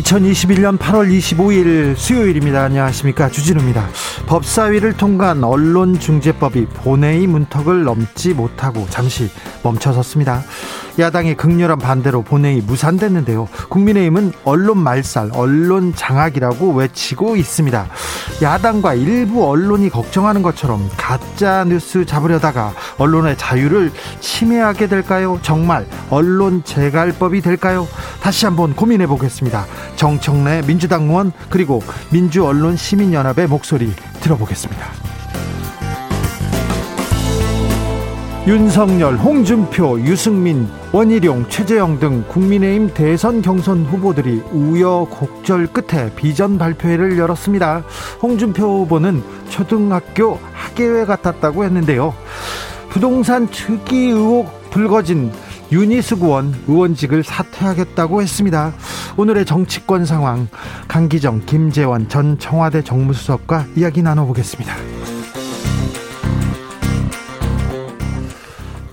2021년 8월 25일 수요일입니다. 안녕하십니까. 주진우입니다. 법사위를 통과한 언론중재법이 본회의 문턱을 넘지 못하고 잠시 멈춰섰습니다. 야당의 극렬한 반대로 본회의 무산됐는데요. 국민의힘은 언론 말살, 언론 장악이라고 외치고 있습니다. 야당과 일부 언론이 걱정하는 것처럼 가짜 뉴스 잡으려다가 언론의 자유를 침해하게 될까요? 정말 언론 재갈법이 될까요? 다시 한번 고민해 보겠습니다. 정청래 민주당 의원 그리고 민주언론시민연합의 목소리 들어보겠습니다. 윤석열, 홍준표, 유승민, 원희룡, 최재형 등 국민의힘 대선 경선 후보들이 우여곡절 끝에 비전 발표회를 열었습니다. 홍준표 후보는 초등학교 학예회 같았다고 했는데요. 부동산 투기 의혹 불거진 윤희숙 의원 의원직을 사퇴하겠다고 했습니다. 오늘의 정치권 상황 강기정, 김재원 전 청와대 정무수석과 이야기 나눠보겠습니다.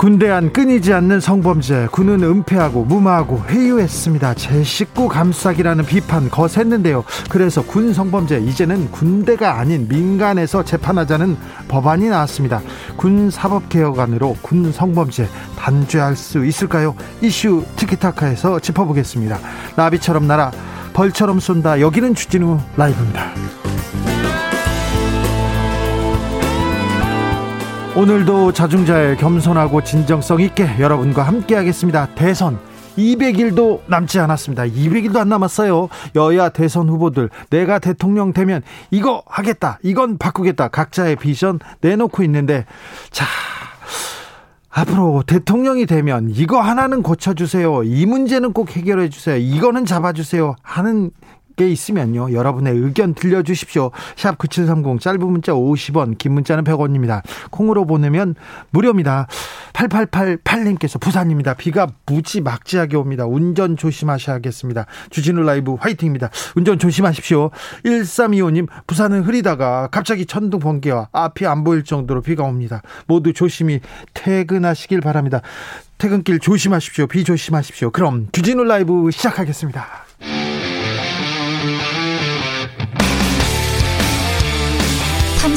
군대 안 끊이지 않는 성범죄 군은 은폐하고 무마하고 회유했습니다. 제 식구 감싸기라는 비판 거셌는데요. 그래서 군 성범죄 이제는 군대가 아닌 민간에서 재판하자는 법안이 나왔습니다. 군 사법 개혁안으로 군 성범죄 단죄할 수 있을까요? 이슈 티키타카에서 짚어보겠습니다. 나비처럼 날아 벌처럼 쏜다. 여기는 주진우 라이브입니다 오늘도 자중자애 겸손하고 진정성 있게 여러분과 함께 하겠습니다. 대선 200일도 남지 않았습니다. 200일도 안 남았어요. 여야 대선 후보들 내가 대통령 되면 이거 하겠다. 이건 바꾸겠다. 각자의 비전 내놓고 있는데 자 앞으로 대통령이 되면 이거 하나는 고쳐주세요. 이 문제는 꼭 해결해 주세요. 이거는 잡아주세요. 하는 게 있으면요. 여러분의 의견 들려주십시오. 샵 9730 짧은 문자 50원 긴 문자는 100원입니다. 콩으로 보내면 무료입니다. 8888님께서 부산입니다. 비가 무지 막지하게 옵니다. 운전 조심하셔야겠습니다. 주진우 라이브 화이팅입니다. 운전 조심하십시오. 1325님 부산은 흐리다가 갑자기 천둥 번개와 앞이 안 보일 정도로 비가 옵니다. 모두 조심히 퇴근하시길 바랍니다. 퇴근길 조심하십시오. 비 조심하십시오. 그럼 주진우 라이브 시작하겠습니다.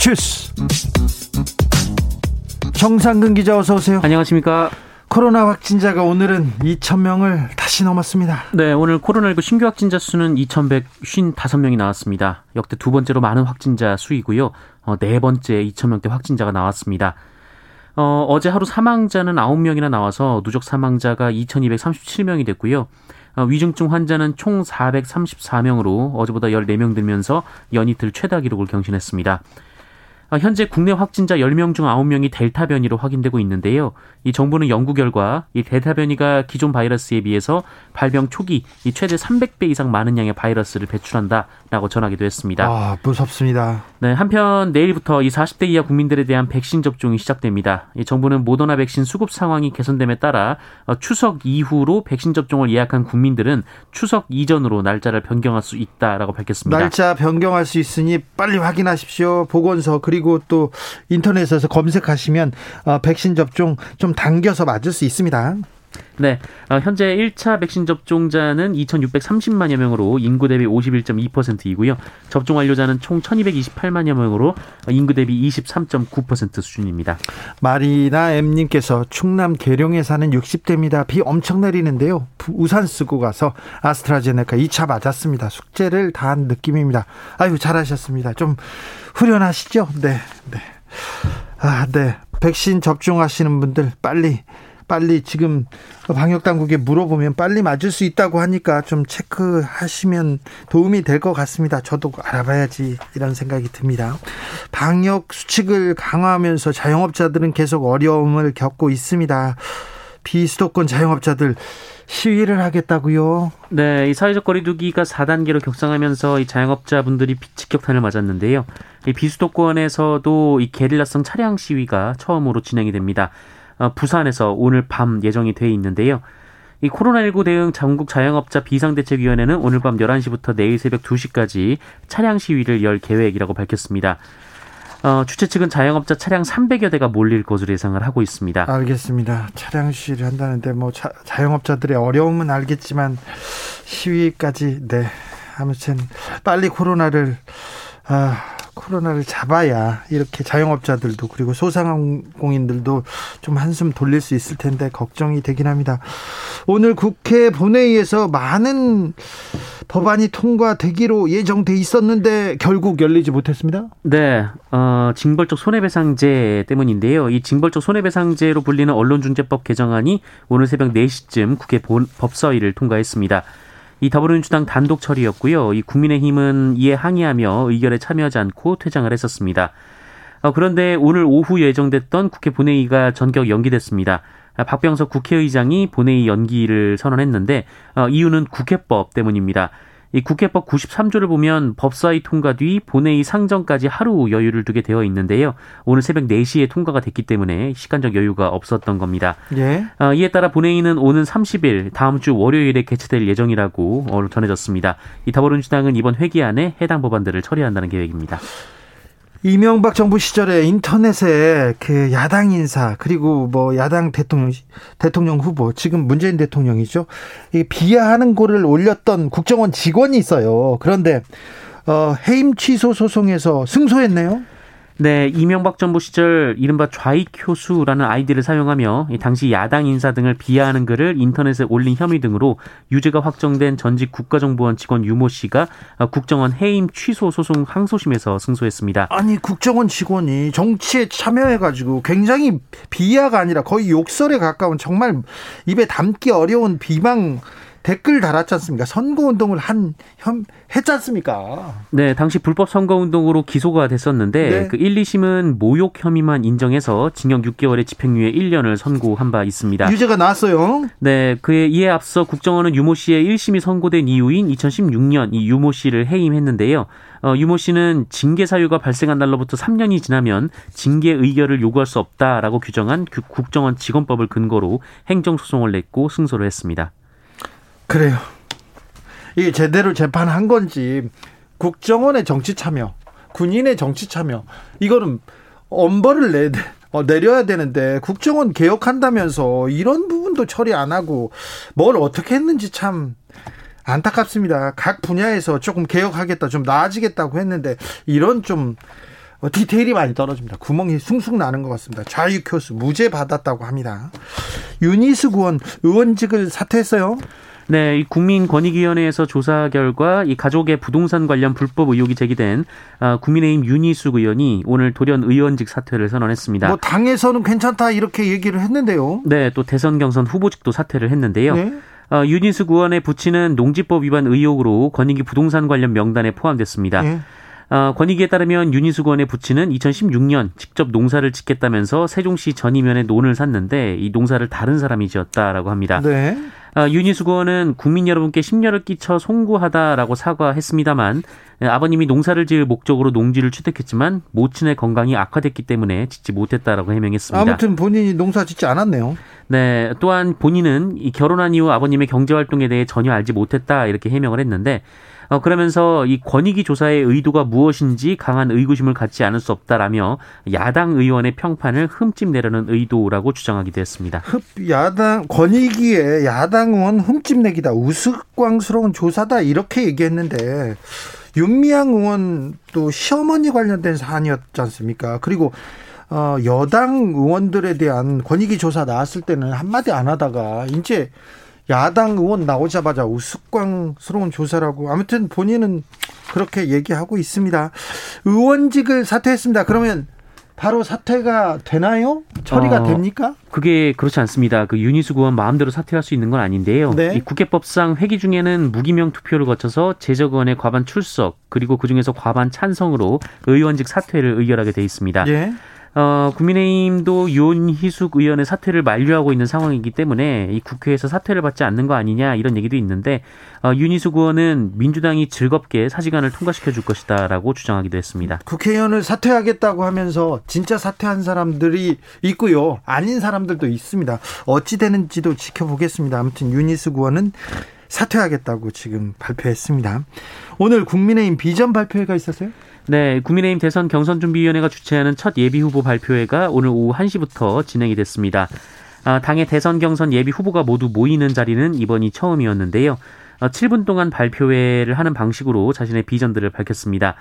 주스. 정상근 기자 어서 오세요. 안녕하십니까. 코로나 확진자가 오늘은 2,000명을 다시 넘었습니다. 네, 오늘 코로나19 신규 확진자 수는 2,155명이 나왔습니다. 역대 두 번째로 많은 확진자 수이고요. 어, 네 번째 2,000명대 확진자가 나왔습니다. 어, 어제 하루 사망자는 9명이나 나와서 누적 사망자가 2,237명이 됐고요. 어, 위중증 환자는 총 434명으로 어제보다 14명 들면서 연이틀 최다 기록을 경신했습니다. 어, 현재 국내 확진자 10명 중 9명이 델타 변이로 확인되고 있는데요. 이 정부는 연구 결과 이 델타 변이가 기존 바이러스에 비해서 발병 초기 이 최대 300배 이상 많은 양의 바이러스를 배출한다라고 전하기도 했습니다. 아, 무섭습니다. 네, 한편 내일부터 이 40대 이하 국민들에 대한 백신 접종이 시작됩니다. 이 정부는 모더나 백신 수급 상황이 개선됨에 따라 어, 추석 이후로 백신 접종을 예약한 국민들은 추석 이전으로 날짜를 변경할 수 있다라고 밝혔습니다. 날짜 변경할 수 있으니 빨리 확인하십시오. 보건소 그리고 또 인터넷에서 검색하시면 어, 백신 접종 좀 당겨서 맞을 수 있습니다. 네, 어, 현재 1차 백신 접종자는 2,630만여 명으로 인구 대비 51.2%이고요. 접종 완료자는 총 1,228만여 명으로 인구 대비 23.9% 수준입니다. 마리나 M님께서 충남 계룡에 사는 60대입니다. 비 엄청 내리는데요. 우산 쓰고 가서 아스트라제네카 2차 맞았습니다. 숙제를 다한 느낌입니다. 아유, 잘하셨습니다. 좀 후련하시죠? 네, 네. 아, 네. 백신 접종하시는 분들 빨리 빨리 지금 방역 당국에 물어보면 빨리 맞을 수 있다고 하니까 좀 체크하시면 도움이 될 것 같습니다. 저도 알아봐야지 이런 생각이 듭니다. 방역 수칙을 강화하면서 자영업자들은 계속 어려움을 겪고 있습니다. 비수도권 자영업자들 시위를 하겠다고요? 네, 이 사회적 거리두기가 4단계로 격상하면서 이 자영업자분들이 직격탄을 맞았는데요. 이 비수도권에서도 이 게릴라성 차량 시위가 처음으로 진행이 됩니다. 어, 부산에서 오늘 밤 예정이 돼 있는데요. 이 코로나19 대응 전국 자영업자 비상대책위원회는 오늘 밤 11시부터 내일 새벽 2시까지 차량 시위를 열 계획이라고 밝혔습니다. 어, 주최 측은 자영업자 차량 300여 대가 몰릴 것으로 예상을 하고 있습니다. 알겠습니다. 차량 시위를 한다는데 뭐 자, 자영업자들의 어려움은 알겠지만 시위까지 네 아무튼 빨리 코로나를 아 코로나를 잡아야 이렇게 자영업자들도 그리고 소상공인들도 좀 한숨 돌릴 수 있을 텐데 걱정이 되긴 합니다. 오늘 국회 본회의에서 많은 법안이 통과되기로 예정돼 있었는데 결국 열리지 못했습니다. 네, 어, 징벌적 손해배상제 때문인데요. 이 징벌적 손해배상제로 불리는 언론중재법 개정안이 오늘 새벽 4시쯤 국회 본, 법사위를 통과했습니다. 이 더불어민주당 단독 처리였고요. 이 국민의힘은 이에 항의하며 의결에 참여하지 않고 퇴장을 했었습니다. 어, 그런데 오늘 오후 예정됐던 국회 본회의가 전격 연기됐습니다. 박병석 국회의장이 본회의 연기를 선언했는데 어, 이유는 국회법 때문입니다. 이 국회법 93조를 보면 법사위 통과 뒤 본회의 상정까지 하루 여유를 두게 되어 있는데요. 오늘 새벽 4시에 통과가 됐기 때문에 시간적 여유가 없었던 겁니다. 예. 어, 이에 따라 본회의는 오는 30일 다음 주 월요일에 개최될 예정이라고 전해졌습니다. 이 더불어민주당은 이번 회기 안에 해당 법안들을 처리한다는 계획입니다. 이명박 정부 시절에 인터넷에 그 야당 인사 그리고 뭐 야당 대통령 대통령 후보 지금 문재인 대통령이죠. 이 비하하는 글을 올렸던 국정원 직원이 있어요. 그런데 어, 해임 취소 소송에서 승소했네요. 네, 이명박 정부 시절 이른바 좌익효수라는 아이디를 사용하며 당시 야당 인사 등을 비하하는 글을 인터넷에 올린 혐의 등으로 유죄가 확정된 전직 국가정보원 직원 유모 씨가 국정원 해임 취소 소송 항소심에서 승소했습니다. 아니 국정원 직원이 정치에 참여해가지고 굉장히 비하가 아니라 거의 욕설에 가까운 정말 입에 담기 어려운 비방 댓글 달았지 않습니까? 선거운동을 한, 현, 했지 않습니까? 네, 당시 불법 선거운동으로 기소가 됐었는데, 네. 그 1, 2심은 모욕 혐의만 인정해서 징역 6개월의 집행유예 1년을 선고한 바 있습니다. 유죄가 나왔어요? 네, 그에 이에 앞서 국정원은 유모 씨의 1심이 선고된 이후인 2016년 이 유모 씨를 해임했는데요. 어, 유모 씨는 징계 사유가 발생한 날로부터 3년이 지나면 징계 의결을 요구할 수 없다라고 규정한 국정원 직원법을 근거로 행정소송을 냈고 승소를 했습니다. 그래요. 이게 제대로 재판한 건지 국정원의 정치 참여, 군인의 정치 참여 이거는 엄벌을 내 어, 내려야 되는데 국정원 개혁한다면서 이런 부분도 처리 안 하고 뭘 어떻게 했는지 참 안타깝습니다. 각 분야에서 조금 개혁하겠다, 좀 나아지겠다고 했는데 이런 좀 디테일이 많이 떨어집니다. 구멍이 숭숭 나는 것 같습니다. 좌익 교수 무죄 받았다고 합니다. 윤희숙 의원 의원직을 사퇴했어요. 네, 이 국민권익위원회에서 조사 결과 이 가족의 부동산 관련 불법 의혹이 제기된 아, 국민의힘 윤희숙 의원이 오늘 돌연 의원직 사퇴를 선언했습니다. 뭐 당에서는 괜찮다 이렇게 얘기를 했는데요. 네, 또 대선 경선 후보직도 사퇴를 했는데요. 네. 어, 윤희숙 의원의 부친은 농지법 위반 의혹으로 권익위 부동산 관련 명단에 포함됐습니다. 네. 어, 권익위에 따르면 윤희숙 의원의 부친은 2016년 직접 농사를 짓겠다면서 세종시 전의면에 논을 샀는데 이 농사를 다른 사람이 지었다라고 합니다. 네. 어, 윤희수고원은 국민 여러분께 심려를 끼쳐 송구하다라고 사과했습니다만 예, 아버님이 농사를 지을 목적으로 농지를 취득했지만 모친의 건강이 악화됐기 때문에 짓지 못했다라고 해명했습니다. 아무튼 본인이 농사 짓지 않았네요. 네, 또한 본인은 이 결혼한 이후 아버님의 경제 활동에 대해 전혀 알지 못했다 이렇게 해명을 했는데 어, 그러면서 이 권익위 조사의 의도가 무엇인지 강한 의구심을 갖지 않을 수 없다라며 야당 의원의 평판을 흠집 내려는 의도라고 주장하기도 했습니다. 야당 권익위에 야당 의원 흠집 내기다 우스꽝스러운 조사다 이렇게 얘기했는데 윤미향 의원도 시어머니 관련된 사안이었지 않습니까? 그리고 어, 여당 의원들에 대한 권익위 조사 나왔을 때는 한마디 안 하다가 이제 야당 의원 나오자마자 우스꽝스러운 조사라고 아무튼 본인은 그렇게 얘기하고 있습니다. 의원직을 사퇴했습니다. 그러면 바로 사퇴가 되나요? 처리가 어, 됩니까? 그게 그렇지 않습니다. 그 윤희수 의원 마음대로 사퇴할 수 있는 건 아닌데요. 네. 이 국회법상 회기 중에는 무기명 투표를 거쳐서 제적원의 과반 출석 그리고 그 중에서 과반 찬성으로 의원직 사퇴를 의결하게 돼 있습니다. 예. 어, 국민의힘도 윤희숙 의원의 사퇴를 만류하고 있는 상황이기 때문에 이 국회에서 사퇴를 받지 않는 거 아니냐 이런 얘기도 있는데 어, 윤희숙 의원은 민주당이 즐겁게 사직안을 통과시켜 줄 것이다라고 주장하기도 했습니다. 국회의원을 사퇴하겠다고 하면서 진짜 사퇴한 사람들이 있고요. 아닌 사람들도 있습니다. 어찌 되는지도 지켜보겠습니다. 아무튼 윤희숙 의원은 사퇴하겠다고 지금 발표했습니다. 오늘 국민의힘 비전 발표회가 있었어요? 네, 국민의힘 대선 경선준비위원회가 주최하는 첫 예비후보 발표회가 오늘 오후 1시부터 진행이 됐습니다. 아, 당의 대선 경선 예비 후보가 모두 모이는 자리는 이번이 처음이었는데요. 7분 어, 동안 발표회를 하는 방식으로 자신의 비전들을 밝혔습니다.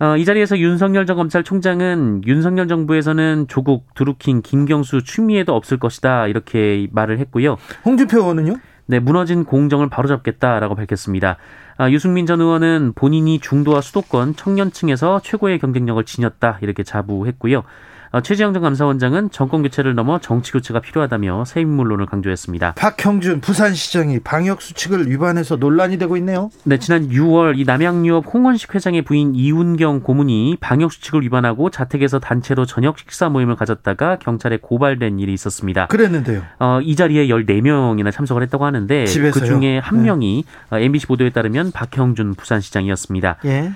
어, 이 자리에서 윤석열 전 검찰총장은 윤석열 정부에서는 조국, 드루킹, 김경수, 추미애도 없을 것이다 이렇게 말을 했고요. 홍준표 의원은요? 네, 무너진 공정을 바로잡겠다라고 밝혔습니다. 아, 유승민 전 의원은 본인이 중도와 수도권 청년층에서 최고의 경쟁력을 지녔다 이렇게 자부했고요. 어, 최재형 전 감사원장은 정권 교체를 넘어 정치 교체가 필요하다며 새 인물론을 강조했습니다. 박형준 부산시장이 방역 수칙을 위반해서 논란이 되고 있네요. 네, 지난 6월 이 남양유업 홍원식 회장의 부인 이운경 고문이 방역 수칙을 위반하고 자택에서 단체로 저녁 식사 모임을 가졌다가 경찰에 고발된 일이 있었습니다. 그랬는데요. 어, 이 자리에 14명이나 참석을 했다고 하는데 그 중에 한 네. 명이 네. MBC 보도에 따르면 박형준 부산시장이었습니다. 예.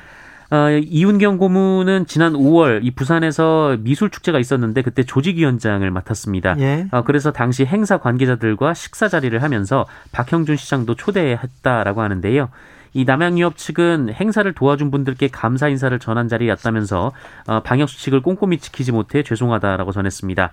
어, 이훈경 고문은 지난 5월 이 부산에서 미술 축제가 있었는데 그때 조직위원장을 맡았습니다. 예. 어, 그래서 당시 행사 관계자들과 식사 자리를 하면서 박형준 시장도 초대했다라고 하는데요. 이 남양유업 측은 행사를 도와준 분들께 감사 인사를 전한 자리였다면서 어, 방역 수칙을 꼼꼼히 지키지 못해 죄송하다라고 전했습니다.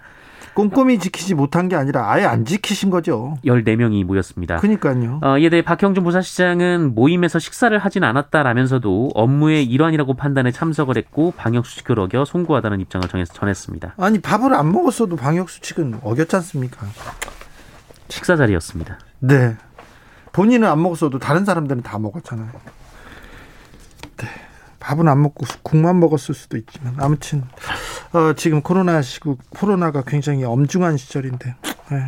꼼꼼히 지키지 못한 게 아니라 아예 안 지키신 거죠. 14명이 모였습니다. 그러니까요. 어, 이에 대해 박형준 부사시장은 모임에서 식사를 하진 않았다라면서도 업무의 일환이라고 판단에 참석을 했고 방역 수칙을 어겨 송구하다는 입장을 전했습니다. 아니 밥을 안 먹었어도 방역 수칙은 어겼지 않습니까? 식사 자리였습니다. 네. 본인은 안 먹었어도 다른 사람들은 다 먹었잖아요. 네. 밥은 안 먹고 국만 먹었을 수도 있지만 아무튼 어, 지금 코로나 시국 코로나가 굉장히 엄중한 시절인데 네.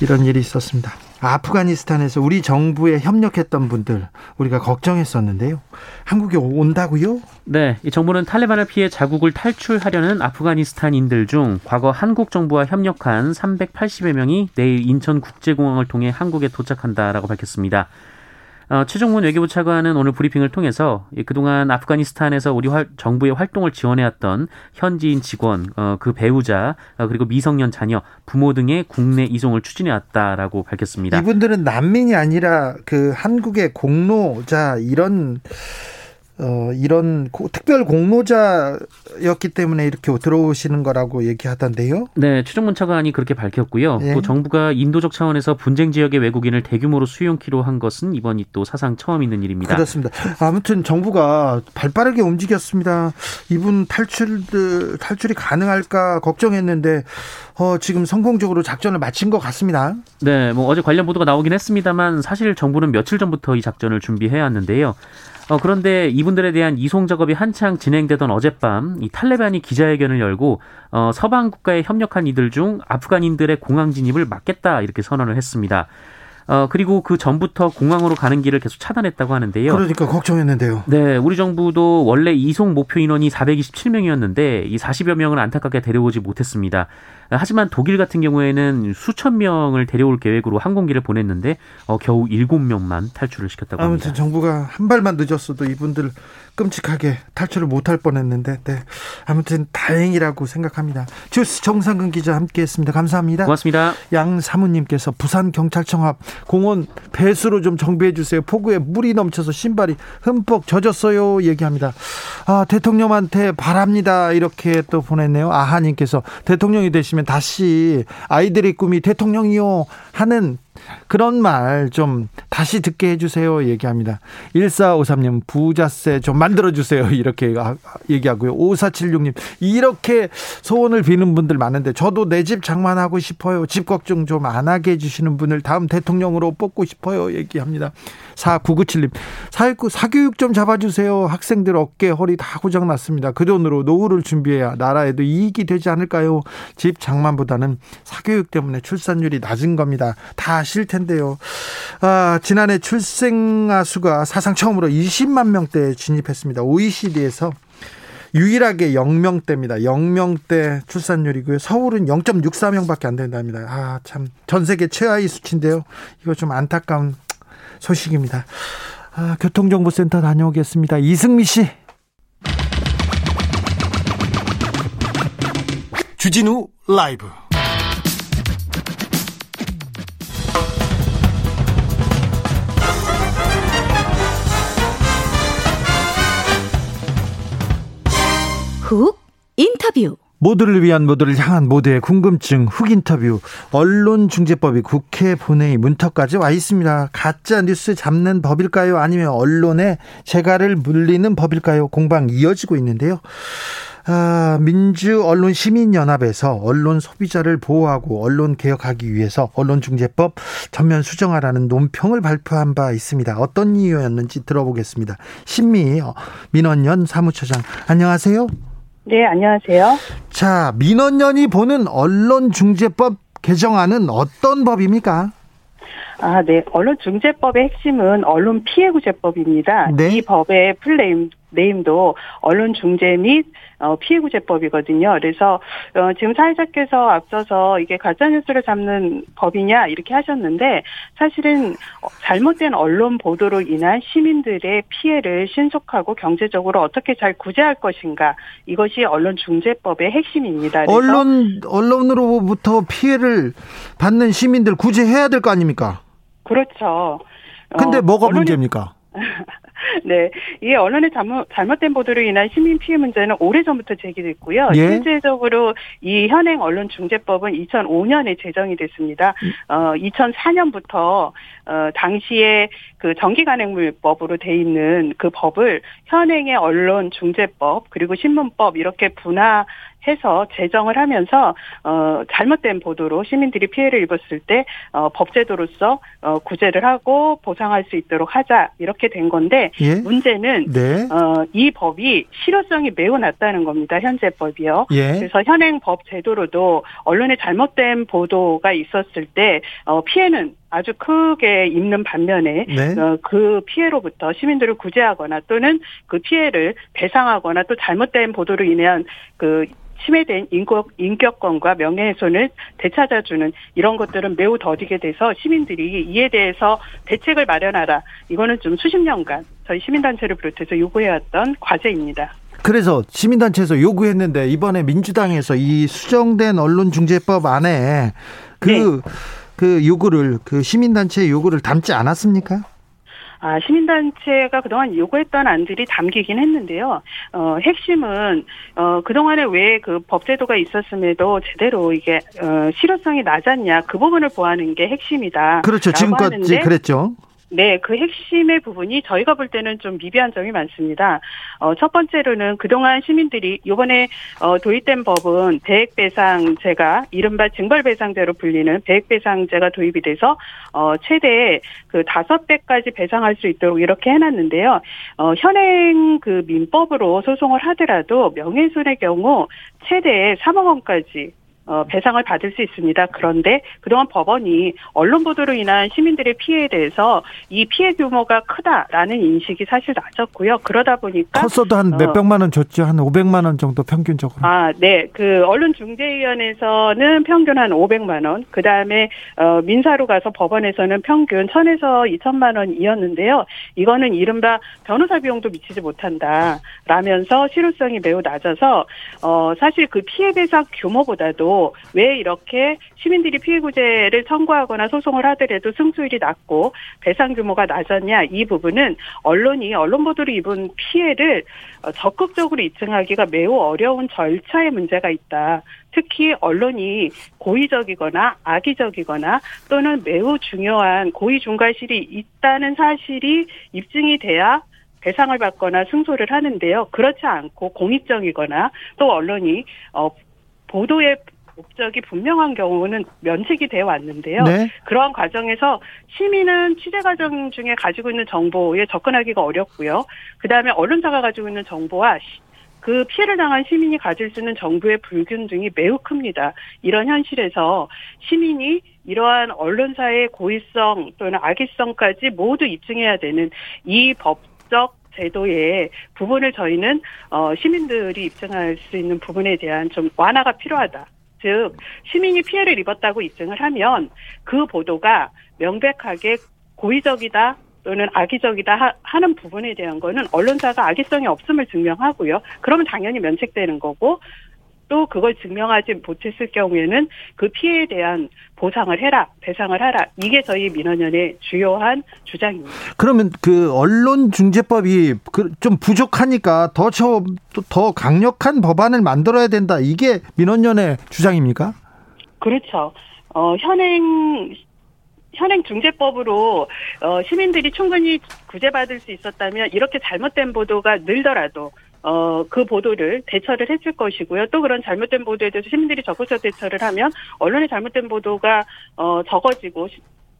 이런 일이 있었습니다. 아프가니스탄에서 우리 정부에 협력했던 분들 우리가 걱정했었는데요. 한국에 온다고요? 네, 이 정부는 탈레반을 피해 자국을 탈출하려는 아프가니스탄인들 중 과거 한국 정부와 협력한 380여 명이 내일 인천 국제공항을 통해 한국에 도착한다라고 밝혔습니다. 어, 최종문 외교부 차관은 오늘 브리핑을 통해서 그동안 아프가니스탄에서 우리 활, 정부의 활동을 지원해왔던 현지인 직원, 어, 그 배우자, 어, 그리고 미성년 자녀, 부모 등의 국내 이송을 추진해왔다라고 밝혔습니다. 이분들은 난민이 아니라 그 한국의 공로자 이런 어, 이런 고, 특별 공로자였기 때문에 이렇게 들어오시는 거라고 얘기하던데요. 네, 최종문 차관이 그렇게 밝혔고요. 예. 또 정부가 인도적 차원에서 분쟁 지역의 외국인을 대규모로 수용키로 한 것은 이번이 또 사상 처음 있는 일입니다. 그렇습니다. 아무튼 정부가 발빠르게 움직였습니다. 이분 탈출 탈출이 가능할까 걱정했는데 어, 지금 성공적으로 작전을 마친 것 같습니다. 네, 뭐 어제 관련 보도가 나오긴 했습니다만 사실 정부는 며칠 전부터 이 작전을 준비해 왔는데요. 어, 그런데 이분들에 대한 이송 작업이 한창 진행되던 어젯밤 이 탈레반이 기자회견을 열고 어, 서방 국가에 협력한 이들 중 아프간인들의 공항 진입을 막겠다 이렇게 선언을 했습니다. 어, 그리고 그 전부터 공항으로 가는 길을 계속 차단했다고 하는데요. 그러니까 걱정했는데요. 네, 우리 정부도 원래 이송 목표 인원이 427명이었는데 이 40여 명을 안타깝게 데려오지 못했습니다. 하지만 독일 같은 경우에는 수천 명을 데려올 계획으로 항공기를 보냈는데 어, 겨우 7명만 탈출을 시켰다고 합니다. 아무튼 정부가 한 발만 늦었어도 이분들 끔찍하게 탈출을 못할 뻔했는데 네. 아무튼 다행이라고 생각합니다. 주스 정상근 기자 함께했습니다. 감사합니다. 고맙습니다. 양 사모님께서 부산 경찰청 앞 공원 배수로 좀 정비해 주세요. 폭우에 물이 넘쳐서 신발이 흠뻑 젖었어요. 얘기합니다. 아 대통령한테 바랍니다. 이렇게 또 보냈네요. 아하님께서 대통령이 되시면 다시 아이들의 꿈이 대통령이요 하는 그런 말 좀 다시 듣게 해주세요. 얘기합니다. 1453님, 부자세 좀 만들어주세요. 이렇게 얘기하고요. 5476님, 이렇게 소원을 비는 분들 많은데, 저도 내 집 장만하고 싶어요. 집 걱정 좀 안 하게 해주시는 분을 다음 대통령으로 뽑고 싶어요. 얘기합니다. 4997님, 사교육, 사교육 좀 잡아주세요. 학생들 어깨, 허리 다 고장났습니다. 그 돈으로 노후를 준비해야 나라에도 이익이 되지 않을까요? 집 장만보다는 사교육 때문에 출산율이 낮은 겁니다. 다 아실 텐데요. 아, 지난해 출생아 수가 사상 처음으로 20만 명대에 진입했습니다. OECD에서 유일하게 0명대입니다. 0명대 출산율이고요. 서울은 0.64명밖에 안 된답니다. 아, 참. 전 세계 최하위 수치인데요. 이거 좀 안타까운 소식입니다. 아, 교통정보센터 다녀오겠습니다. 이승미 씨. 주진우 라이브. 훅 인터뷰 모두를 위한 모두를 향한 모두의 궁금증 훅 인터뷰 언론중재법이 국회 본회의 문턱까지 와 있습니다. 가짜 뉴스 잡는 법일까요? 아니면 언론의 재갈을 물리는 법일까요? 공방 이어지고 있는데요. 아, 민주 언론 시민 연합에서 언론 소비자를 보호하고 언론 개혁하기 위해서 언론중재법 전면 수정하라는 논평을 발표한 바 있습니다. 어떤 이유였는지 들어보겠습니다. 신미 민원연 사무처장 안녕하세요. 네, 안녕하세요. 자, 민언련이 보는 언론중재법 개정안은 어떤 법입니까? 아, 네. 언론중재법의 핵심은 언론 피해구제법입니다. 네. 이 법의 full name name도 언론중재 및 어, 피해구제법이거든요. 그래서 어, 지금 사회자께서 앞서서 이게 가짜뉴스를 잡는 법이냐 이렇게 하셨는데 사실은 잘못된 언론 보도로 인한 시민들의 피해를 신속하고 경제적으로 어떻게 잘 구제할 것인가 이것이 언론중재법의 핵심입니다. 언론 언론으로부터 피해를 받는 시민들 구제해야 될 거 아닙니까? 그렇죠. 근데 어, 뭐가 언론이, 문제입니까? 네. 이 언론의 잘못, 잘못된 보도로 인한 시민 피해 문제는 오래전부터 제기됐고요. 예? 실제적으로 이 현행 언론중재법은 2005년에 제정이 됐습니다. 음. 어, 2004년부터 어, 당시에 그 정기간행물법으로 돼 있는 그 법을 현행의 언론중재법 그리고 신문법 이렇게 분화 해서 제정을 하면서 어 잘못된 보도로 시민들이 피해를 입었을 때 어, 법제도로서 어, 구제를 하고 보상할 수 있도록 하자 이렇게 된 건데 예? 문제는 네. 어, 이 법이 실효성이 매우 낮다는 겁니다. 현재 법이요. 예? 그래서 현행 법 제도로도 언론의 잘못된 보도가 있었을 때 어, 피해는 아주 크게 입는 반면에 네. 어, 그 피해로부터 시민들을 구제하거나 또는 그 피해를 배상하거나 또 잘못된 보도로 인한 그 침해된 인격, 인격권과 명예훼손을 되찾아주는 이런 것들은 매우 더디게 돼서 시민들이 이에 대해서 대책을 마련하라. 이거는 좀 수십 년간 저희 시민단체를 비롯해서 요구해왔던 과제입니다. 그래서 시민단체에서 요구했는데 이번에 민주당에서 이 수정된 언론중재법 안에 그, 네. 그 요구를, 그 시민단체의 요구를 담지 않았습니까? 아, 시민단체가 그동안 요구했던 안들이 담기긴 했는데요. 어, 핵심은, 어, 그동안에 왜 그 법제도가 있었음에도 제대로 이게, 어, 실효성이 낮았냐, 그 부분을 보하는 게 핵심이다. 그렇죠. 지금까지 그랬죠. 네, 그 핵심의 부분이 저희가 볼 때는 좀 미비한 점이 많습니다. 어, 첫 번째로는 그동안 시민들이 요번에 어, 도입된 법은 배액배상제가 이른바 징벌배상제로 불리는 배액배상제가 도입이 돼서 어, 최대 그 다섯 배까지 배상할 수 있도록 이렇게 해놨는데요. 어, 현행 그 민법으로 소송을 하더라도 명예훼손의 경우 최대 3억 원까지 어, 배상을 받을 수 있습니다. 그런데 그동안 법원이 언론 보도로 인한 시민들의 피해에 대해서 이 피해 규모가 크다라는 인식이 사실 낮았고요. 그러다 보니까 컸어도 한 어, 몇백만 원 줬죠. 한 500만 원 정도 평균적으로. 아, 네. 그 언론 중재위원회에서는 평균 한 500만 원. 그다음에 어, 민사로 가서 법원에서는 평균 1000에서 2천만 원이었는데요. 이거는 이른바 변호사 비용도 미치지 못한다. 라면서 실효성이 매우 낮아서 어, 사실 그 피해 배상 규모보다도 왜 이렇게 시민들이 피해구제를 청구하거나 소송을 하더라도 승소율이 낮고 배상 규모가 낮았냐 이 부분은 언론이 언론 보도로 입은 피해를 어, 적극적으로 입증하기가 매우 어려운 절차의 문제가 있다. 특히 언론이 고의적이거나 악의적이거나 또는 매우 중요한 고의 중과실이 있다는 사실이 입증이 돼야 배상을 받거나 승소를 하는데요. 그렇지 않고 공익적이거나 또 언론이 어 보도에 목적이 분명한 경우는 면책이 되어 왔는데요. 네. 그러한 과정에서 시민은 취재 과정 중에 가지고 있는 정보에 접근하기가 어렵고요. 그다음에 언론사가 가지고 있는 정보와 그 피해를 당한 시민이 가질 수 있는 정부의 불균등이 매우 큽니다. 이런 현실에서 시민이 이러한 언론사의 고의성 또는 악의성까지 모두 입증해야 되는 이 법적 제도의 부분을 저희는 어 시민들이 입증할 수 있는 부분에 대한 좀 완화가 필요하다. 즉 시민이 피해를 입었다고 입증을 하면 그 보도가 명백하게 고의적이다 또는 악의적이다 하 는 부분에 대한 거는 언론사가 악의성이 없음을 증명하고요. 그러면 당연히 면책되는 거고 또 그걸 증명하지 못했을 경우에는 그 피해에 대한 보상을 해라, 배상을 하라. 이게 저희 민원연의 주요한 주장입니다. 그러면 그 언론중재법이 그좀 부족하니까 더 저 더 강력한 법안을 만들어야 된다. 이게 민원연의 주장입니까? 그렇죠. 어, 현행 현행 중재법으로 어, 시민들이 충분히 구제받을 수 있었다면 이렇게 잘못된 보도가 늘더라도 어, 그 보도를 대처를 했을 것이고요. 또 그런 잘못된 보도에 대해서 시민들이 적극적 대처를 하면 언론의 잘못된 보도가 어, 적어지고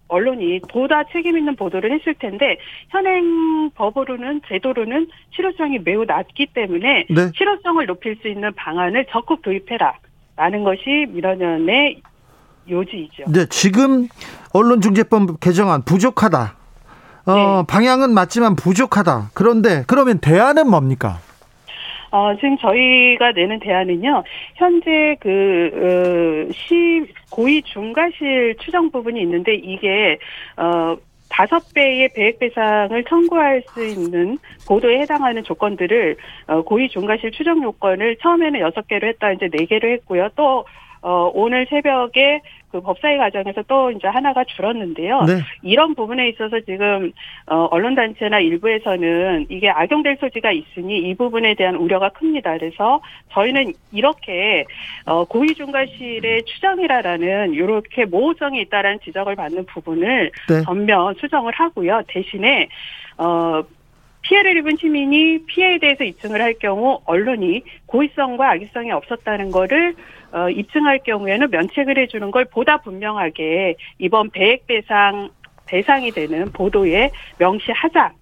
언론이 보다 책임 있는 보도를 했을 텐데 현행 법으로는 제도로는 실효성이 매우 낮기 때문에 네. 실효성을 높일 수 있는 방안을 적극 도입해라라는 것이 민원연의 요지이죠. 네, 지금 언론중재법 개정안 부족하다. 어, 네. 방향은 맞지만 부족하다. 그런데 그러면 대안은 뭡니까? 어, 지금 저희가 내는 대안은요, 현재 그, 어, 시, 고위 중과실 추정 부분이 있는데 이게, 어, 다섯 배의 배액 배상을 청구할 수 있는 보도에 해당하는 조건들을 어, 고위 중과실 추정 요건을 처음에는 여섯 개로 했다 이제 네 개로 했고요. 또 어, 오늘 새벽에 그 법사위 과정에서 또 이제 하나가 줄었는데요. 네. 이런 부분에 있어서 지금 어, 언론 단체나 일부에서는 이게 악용될 소지가 있으니 이 부분에 대한 우려가 큽니다. 그래서 저희는 이렇게 어, 고위 중과실의 추정이라라는 이렇게 모호성이 있다라는 지적을 받는 부분을 네. 전면 수정을 하고요. 대신에 어, 피해를 입은 시민이 피해에 대해서 입증을 할 경우 언론이 고의성과 악의성이 없었다는 거를 어, 입증할 경우에는 면책을 해주는 걸 보다 분명하게 이번 배액 배상 대상이 되는 보도에 명시하자.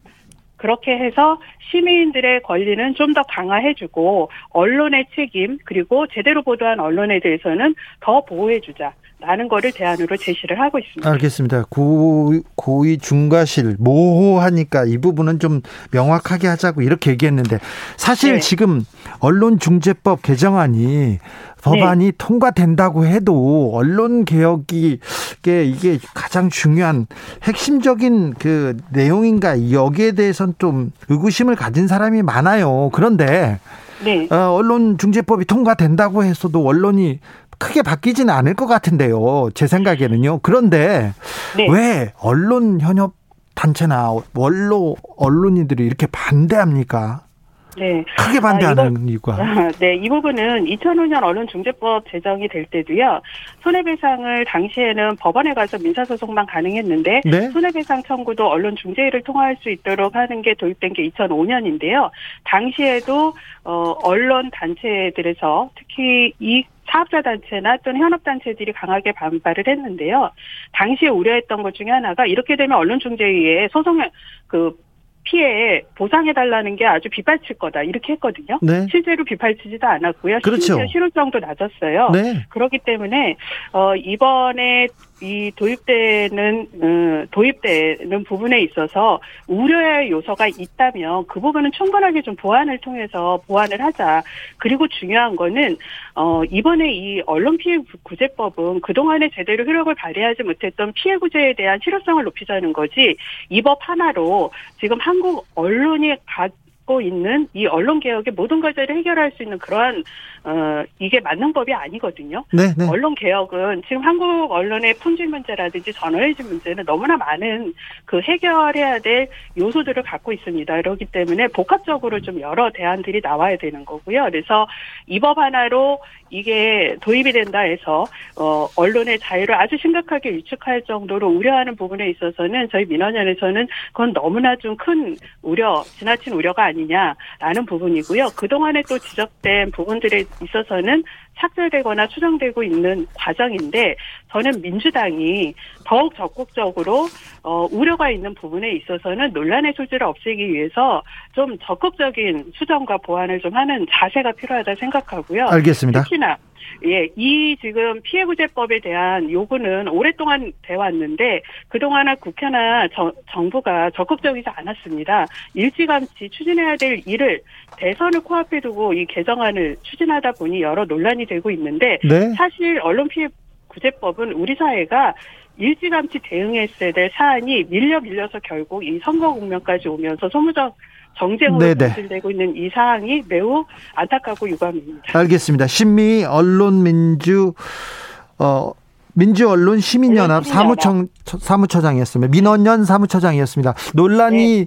그렇게 해서 시민들의 권리는 좀 더 강화해주고 언론의 책임 그리고 제대로 보도한 언론에 대해서는 더 보호해주자. 라는 거를 대안으로 제시를 하고 있습니다. 알겠습니다. 고, 고의 중과실 모호하니까 이 부분은 좀 명확하게 하자고 이렇게 얘기했는데 사실 네. 지금 언론중재법 개정안이 법안이 네. 통과된다고 해도 언론 개혁이 이게 가장 중요한 핵심적인 그 내용인가 여기에 대해서는 좀 의구심을 가진 사람이 많아요. 그런데 네. 어, 언론중재법이 통과된다고 해서도 언론이 크게 바뀌지는 않을 것 같은데요. 제 생각에는요. 그런데 네. 왜 언론 현역 단체나 원로 언론인들이 이렇게 반대합니까? 네. 크게 반대하는 아, 이유가. 네, 이 부분은 2005년 언론중재법 제정이 될 때도요. 손해배상을 당시에는 법원에 가서 민사소송만 가능했는데 네? 손해배상 청구도 언론중재위를 통화할 수 있도록 하는 게 도입된 게 2005년인데요. 당시에도 어, 언론 단체들에서 특히 이 사업자 단체나 또는 현업 단체들이 강하게 반발을 했는데요. 당시에 우려했던 것 중에 하나가 이렇게 되면 언론중재위에 소송을 그 피해 보상해 달라는 게 아주 빗발칠 거다 이렇게 했거든요. 네. 실제로 빗발치지도 않았고요. 그렇죠. 실효성도 낮았어요. 네. 그렇기 때문에 어, 이번에 이 도입되는 음, 도입되는 부분에 있어서 우려의 요소가 있다면 그 부분은 충분하게 좀 보완을 통해서 보완을 하자. 그리고 중요한 거는 어 이번에 이 언론 피해 구제법은 그동안에 제대로 효력을 발휘하지 못했던 피해 구제에 대한 실효성을 높이자는 거지 이 법 하나로 지금 한국 언론이 가 갖고 있는 이 언론 개혁의 모든 과제를 해결할 수 있는 그러한 어 이게 맞는 법이 아니거든요. 네, 네. 언론 개혁은 지금 한국 언론의 품질 문제라든지 저널리즘 문제는 너무나 많은 그 해결해야 될 요소들을 갖고 있습니다. 그렇기 때문에 복합적으로 좀 여러 대안들이 나와야 되는 거고요. 그래서 이 법 하나로 이게 도입이 된다 해서 어 언론의 자유를 아주 심각하게 위축할 정도로 우려하는 부분에 있어서는 저희 민원연에서는 그건 너무나 좀 큰 우려, 지나친 우려가 아니 아니냐라는 부분이고요. 그동안에 또 지적된 부분들에 있어서는 삭제되거나 수정되고 있는 과정인데 저는 민주당이 더욱 적극적으로 어, 우려가 있는 부분에 있어서는 논란의 소지를 없애기 위해서 좀 적극적인 수정과 보완을 좀 하는 자세가 필요하다 생각하고요. 알겠습니다. 특히나 예, 이 지금 피해구제법에 대한 요구는 오랫동안 돼 왔는데 그동안은 국회나 저, 정부가 적극적이지 않았습니다. 일찌감치 추진해야 될 일을 대선을 코앞에 두고 이 개정안을 추진하다 보니 여러 논란이 되고 있는데 네. 사실 언론 피해 구제법은 우리 사회가 일찌감치 대응했어야 될 사안이 밀려 밀려서 결국 이 선거 국면까지 오면서 소무적 정쟁으로 변질되고 있는 이 사항이 매우 안타깝고 유감입니다. 알겠습니다. 신미 언론민주 어 민주 언론 시민연합 네, 사무청 사무처장이었습니다. 민원연 사무처장이었습니다. 논란이 네.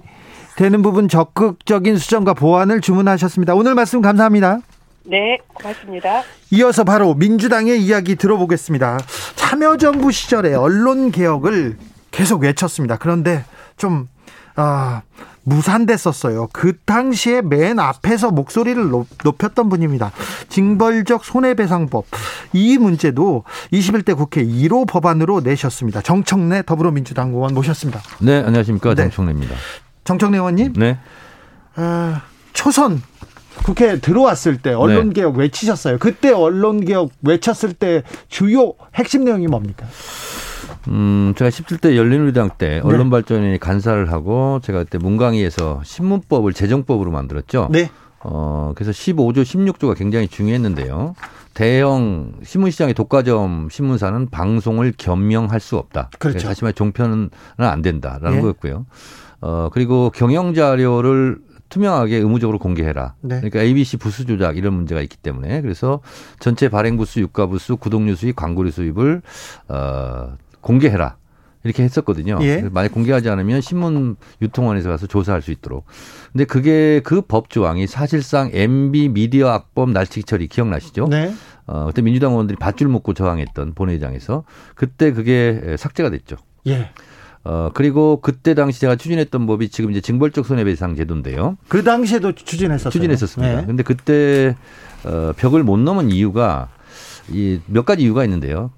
되는 부분 적극적인 수정과 보완을 주문하셨습니다. 오늘 말씀 감사합니다. 네, 고맙습니다. 이어서 바로 민주당의 이야기 들어보겠습니다. 참여정부 시절에 언론 개혁을 계속 외쳤습니다. 그런데 좀 아, 무산됐었어요. 그 당시에 맨 앞에서 목소리를 높 였던 분입니다. 징벌적 손해배상법. 이 문제도 21대 국회 1호 법안으로 내셨습니다. 정청래 더불어민주당 의원 모셨습니다. 네, 안녕하십니까. 네. 정청래입니다. 정청래 의원님. 네. 아, 초선 국회에 들어왔을 때 언론개혁 네. 외치셨어요. 그때 언론개혁 외쳤을 때 주요 핵심 내용이 뭡니까? 음, 제가 17대 열린우리당 때 언론발전위 간사를 하고 제가 그때 문광위에서 신문법을 재정법으로 만들었죠. 네. 어, 그래서 15조, 16조가 굉장히 중요했는데요. 대형 신문시장의 독과점 신문사는 방송을 겸명할 수 없다. 그렇죠. 다시 말해 종편은 안 된다라는 네. 거였고요. 어, 그리고 경영 자료를 투명하게 의무적으로 공개해라. 네. 그러니까 ABC 부수 조작 이런 문제가 있기 때문에 그래서 전체 발행 부수, 유가 부수, 구독료 수입, 광고료 수입을 어 공개해라. 이렇게 했었거든요. 예. 만약 공개하지 않으면 신문 유통원에서 가서 조사할 수 있도록. 근데 그게 그 법 조항이 사실상 MB 미디어 악법 날치기 처리 기억나시죠? 네. 어, 그때 민주당 의원들이 밧줄 묶고 저항했던 본회의장에서 그때 그게 삭제가 됐죠. 예. 어, 그리고 그때 당시 제가 추진했던 법이 지금 이제 징벌적 손해배상 제도인데요. 그 당시에도 추진했었어요. 추진했었습니다. 네. 근데 그때 어, 벽을 못 넘은 이유가 이 몇 가지 이유가 있는데요.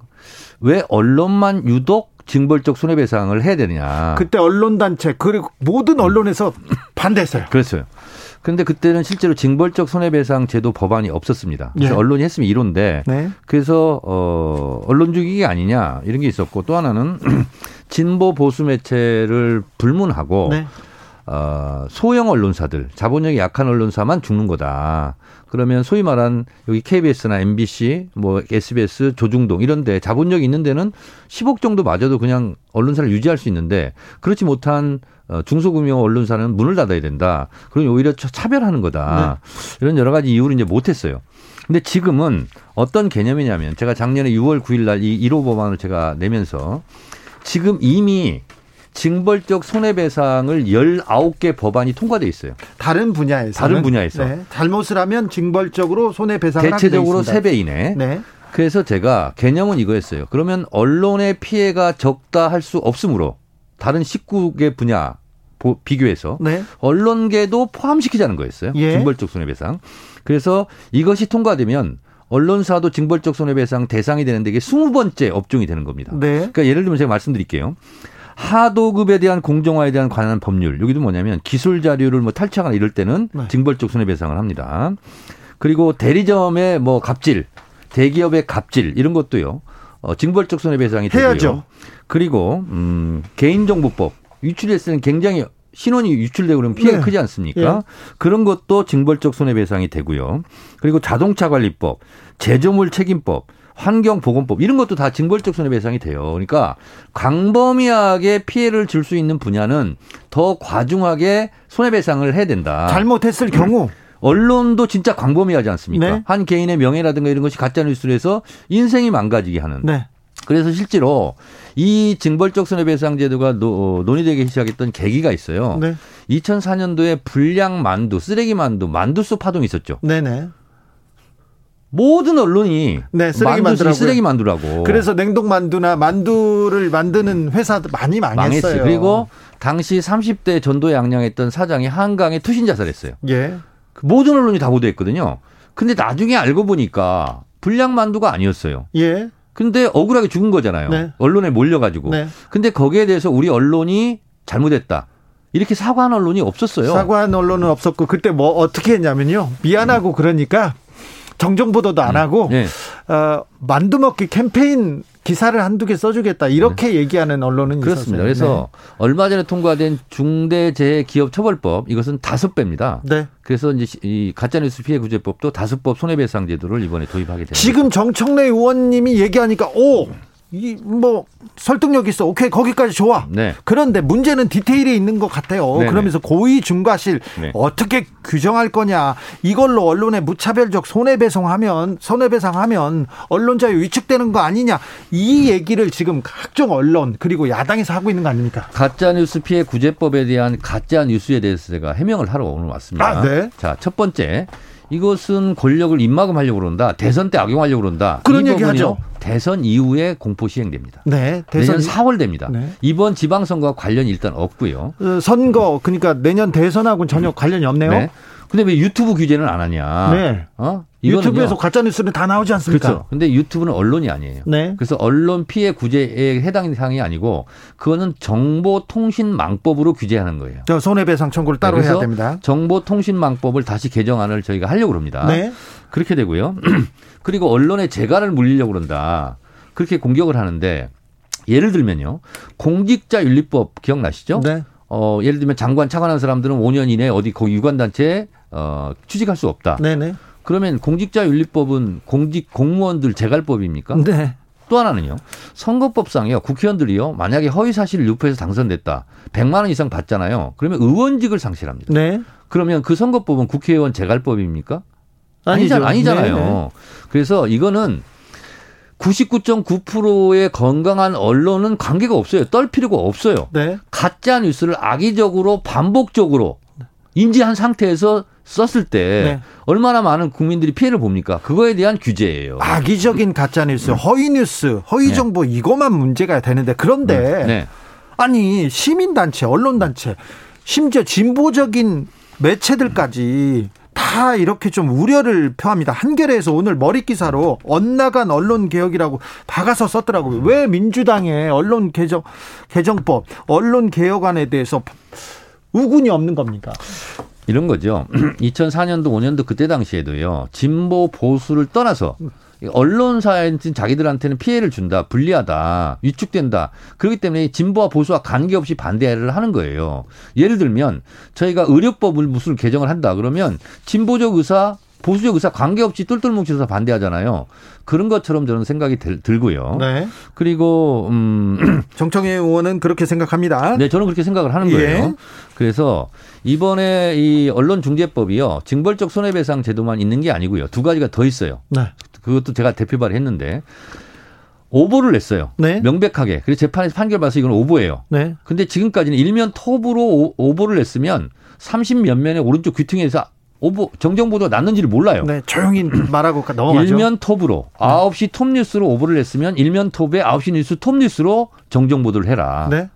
왜 언론만 유독 징벌적 손해배상을 해야 되느냐. 그때 언론 단체 그리고 모든 언론에서 반대했어요. 그랬어요. 근데 그때는 실제로 징벌적 손해배상 제도 법안이 없었습니다. 그래서 네. 언론이 했으면 이론데 네. 그래서 어 언론 죽이기 아니냐 이런 게 있었고 또 하나는 진보 보수 매체를 불문하고 네. 어, 소형 언론사들, 자본력이 약한 언론사만 죽는 거다. 그러면 소위 말한 여기 KBS나 MBC, 뭐 SBS, 조중동 이런 데 자본력이 있는 데는 10억 정도 맞아도 그냥 언론사를 유지할 수 있는데 그렇지 못한 어, 중소규모 언론사는 문을 닫아야 된다. 그럼 오히려 차별하는 거다. 네. 이런 여러 가지 이유로 이제 못했어요. 근데 지금은 어떤 개념이냐면 제가 작년에 6월 9일 날 이 1호 법안을 제가 내면서 지금 이미 징벌적 손해배상을 19개 법안이 통과돼 있어요. 다른 분야에서 다른 분야에서 네. 잘못을 하면 징벌적으로 손해배상을 대체적으로 3배 이내. 네. 그래서 제가 개념은 이거였어요. 그러면 언론의 피해가 적다 할 수 없으므로 다른 19개 분야 비교해서 네. 언론계도 포함시키자는 거였어요. 예. 징벌적 손해배상. 그래서 이것이 통과되면 언론사도 징벌적 손해배상 대상이 되는데 이게 20번째 업종이 되는 겁니다. 네. 그러니까 예를 들면 제가 말씀드릴게요. 하도급에 대한 공정화에 대한 관한 법률 여기도 뭐냐면 기술 자료를 뭐 탈취하거나 이럴 때는 네. 징벌적 손해배상을 합니다. 그리고 대리점의 뭐 갑질, 대기업의 갑질 이런 것도요. 어, 징벌적 손해배상이 되고요. 해야죠. 그리고 음, 개인정보법 유출했을 때는 굉장히 신원이 유출되고 그러면 피해가 네. 크지 않습니까? 예. 그런 것도 징벌적 손해배상이 되고요. 그리고 자동차 관리법, 제조물 책임법, 환경보건법 이런 것도 다 징벌적 손해배상이 돼요. 그러니까 광범위하게 피해를 줄 수 있는 분야는 더 과중하게 손해배상을 해야 된다. 잘못했을 경우 언론도 진짜 광범위하지 않습니까? 네. 한 개인의 명예라든가 이런 것이 가짜 뉴스로 해서 인생이 망가지게 하는. 네. 그래서 실제로 이 징벌적 손해배상 제도가 노, 논의되기 시작했던 계기가 있어요. 네. 2004년도에 불량 만두, 쓰레기 만두, 만두수 파동이 있었죠. 네네. 모든 언론이 네, 쓰레기 만두라고 쓰레기 만두라고. 그래서 냉동 만두나 만두를 만드는 회사도 많이 망했어요. 망했어요. 그리고 당시 30대 전도 양양했던 사장이 한강에 투신 자살했어요. 예. 그 모든 언론이 다 보도했거든요. 근데 나중에 알고 보니까 불량 만두가 아니었어요. 예. 근데 억울하게 죽은 거잖아요. 네. 언론에 몰려가지고. 네. 근데 거기에 대해서 우리 언론이 잘못했다. 이렇게 사과한 언론이 없었어요. 사과한 언론은 없었고 그때 뭐 어떻게 했냐면요. 미안하고 음. 그러니까 정정 보도도 안 음. 하고 네. 어, 만두 먹기 캠페인 기사를 한두 개 써주겠다 이렇게 네. 얘기하는 언론은 그렇습니다. 있었어요. 그래서 네. 얼마 전에 통과된 중대재해기업처벌법 이것은 다섯 배입니다. 네. 그래서 이제 이 가짜뉴스 피해 구제법도 다섯법 손해배상 제도를 이번에 도입하게 됩니다. 지금 정청래 의원님이 얘기하니까 오 이 뭐 설득력 있어. 오케이 거기까지 좋아. 네. 그런데 문제는 디테일에 있는 것 같아요. 네네. 그러면서 고의 중과실 네. 어떻게 규정할 거냐. 이걸로 언론에 무차별적 손해배상하면 손해배상하면 언론 자유 위축되는 거 아니냐. 이 얘기를 지금 각종 언론 그리고 야당에서 하고 있는 거 아닙니까? 가짜 뉴스 피해 구제법에 대한 가짜 뉴스에 대해서 제가 해명을 하러 오늘 왔습니다. 아, 네. 자, 첫 번째 이것은 권력을 입막음하려고 그런다. 대선 때 악용하려고 그런다. 그런 얘기 하죠. 대선 이후에 공포 시행됩니다. 네, 대선 내년 4월 됩니다. 네. 이번 지방선거와 관련이 일단 없고요. 어, 선거 그러니까 내년 대선하고는 전혀 관련이 없네요. 네. 근데 왜 유튜브 규제는 안 하냐? 네. 어? 유튜브에서 가짜 뉴스는 다 나오지 않습니까? 그렇죠. 근데 유튜브는 언론이 아니에요. 네. 그래서 언론 피해 구제에 해당 사항이 아니고 그거는 정보통신망법으로 규제하는 거예요. 저 손해배상 청구를 따로 네, 해야 됩니다. 정보통신망법을 다시 개정안을 저희가 하려고 합니다. 네. 그렇게 되고요. 그리고 언론의 재갈을 물리려고 그런다. 그렇게 공격을 하는데 예를 들면요. 공직자 윤리법 기억나시죠? 네. 어, 예를 들면 장관 차관한 사람들은 5년 이내 어디 거기 유관단체에 어, 취직할 수 없다. 네네. 그러면 공직자윤리법은 공직 공무원들 재갈법입니까? 네. 또 하나는요. 선거법상이요. 국회의원들이요. 만약에 허위 사실을 유포해서 당선됐다. 100만 원 이상 받잖아요. 그러면 의원직을 상실합니다. 네. 그러면 그 선거법은 국회의원 재갈법입니까? 아니잖, 아니잖아요. 네네. 그래서 이거는 99.9%의 건강한 언론은 관계가 없어요. 떨 필요가 없어요. 네. 가짜 뉴스를 악의적으로 반복적으로 인지한 상태에서 썼을 때 네. 얼마나 많은 국민들이 피해를 봅니까? 그거에 대한 규제예요. 악의적인 가짜 뉴스, 허위 뉴스, 허위 네. 정보 네. 이것만 문제가 되는데 그런데 네. 네. 아니 시민 단체, 언론 단체, 심지어 진보적인 매체들까지 다 이렇게 좀 우려를 표합니다. 한겨레에서 오늘 머리 기사로 엇나간 언론 개혁이라고 박아서 썼더라고요. 왜 민주당의 언론 개정 개정법, 언론 개혁안에 대해서 우군이 없는 겁니까? 이런 거죠. 2004년도 5년도 그때 당시에도요. 진보 보수를 떠나서 언론사에 자기들한테는 피해를 준다, 불리하다, 위축된다. 그렇기 때문에 진보와 보수와 관계없이 반대를 하는 거예요. 예를 들면 저희가 의료법을 무슨 개정을 한다 그러면 진보적 의사 보수적 의사 관계없이 똘똘 뭉쳐서 반대하잖아요. 그런 것처럼 저는 생각이 들, 고요 네. 그리고 음 정청희 의원은 그렇게 생각합니다. 네, 저는 그렇게 생각을 하는 거예요. 예. 그래서 이번에 이 언론중재법이요 징벌적 손해배상 제도만 있는 게 아니고요 두 가지가 더 있어요. 네. 그것도 제가 대표 발의했는데 오보를 냈어요. 네. 명백하게. 그래서 재판에서 판결 봐서 이건 오보예요. 네. 근데 지금까지는 일면 톱으로 오보를 냈으면 30몇 면의 오른쪽 귀퉁이에서 오보 정정 보도 났는지를 몰라요. 네, 조용히 말하고 넘어가죠. 일면 톱으로 네. 9시 톱 뉴스로 오보를 냈으면 일면 톱에 9시 뉴스 톱 뉴스로 정정 보도를 해라. 네.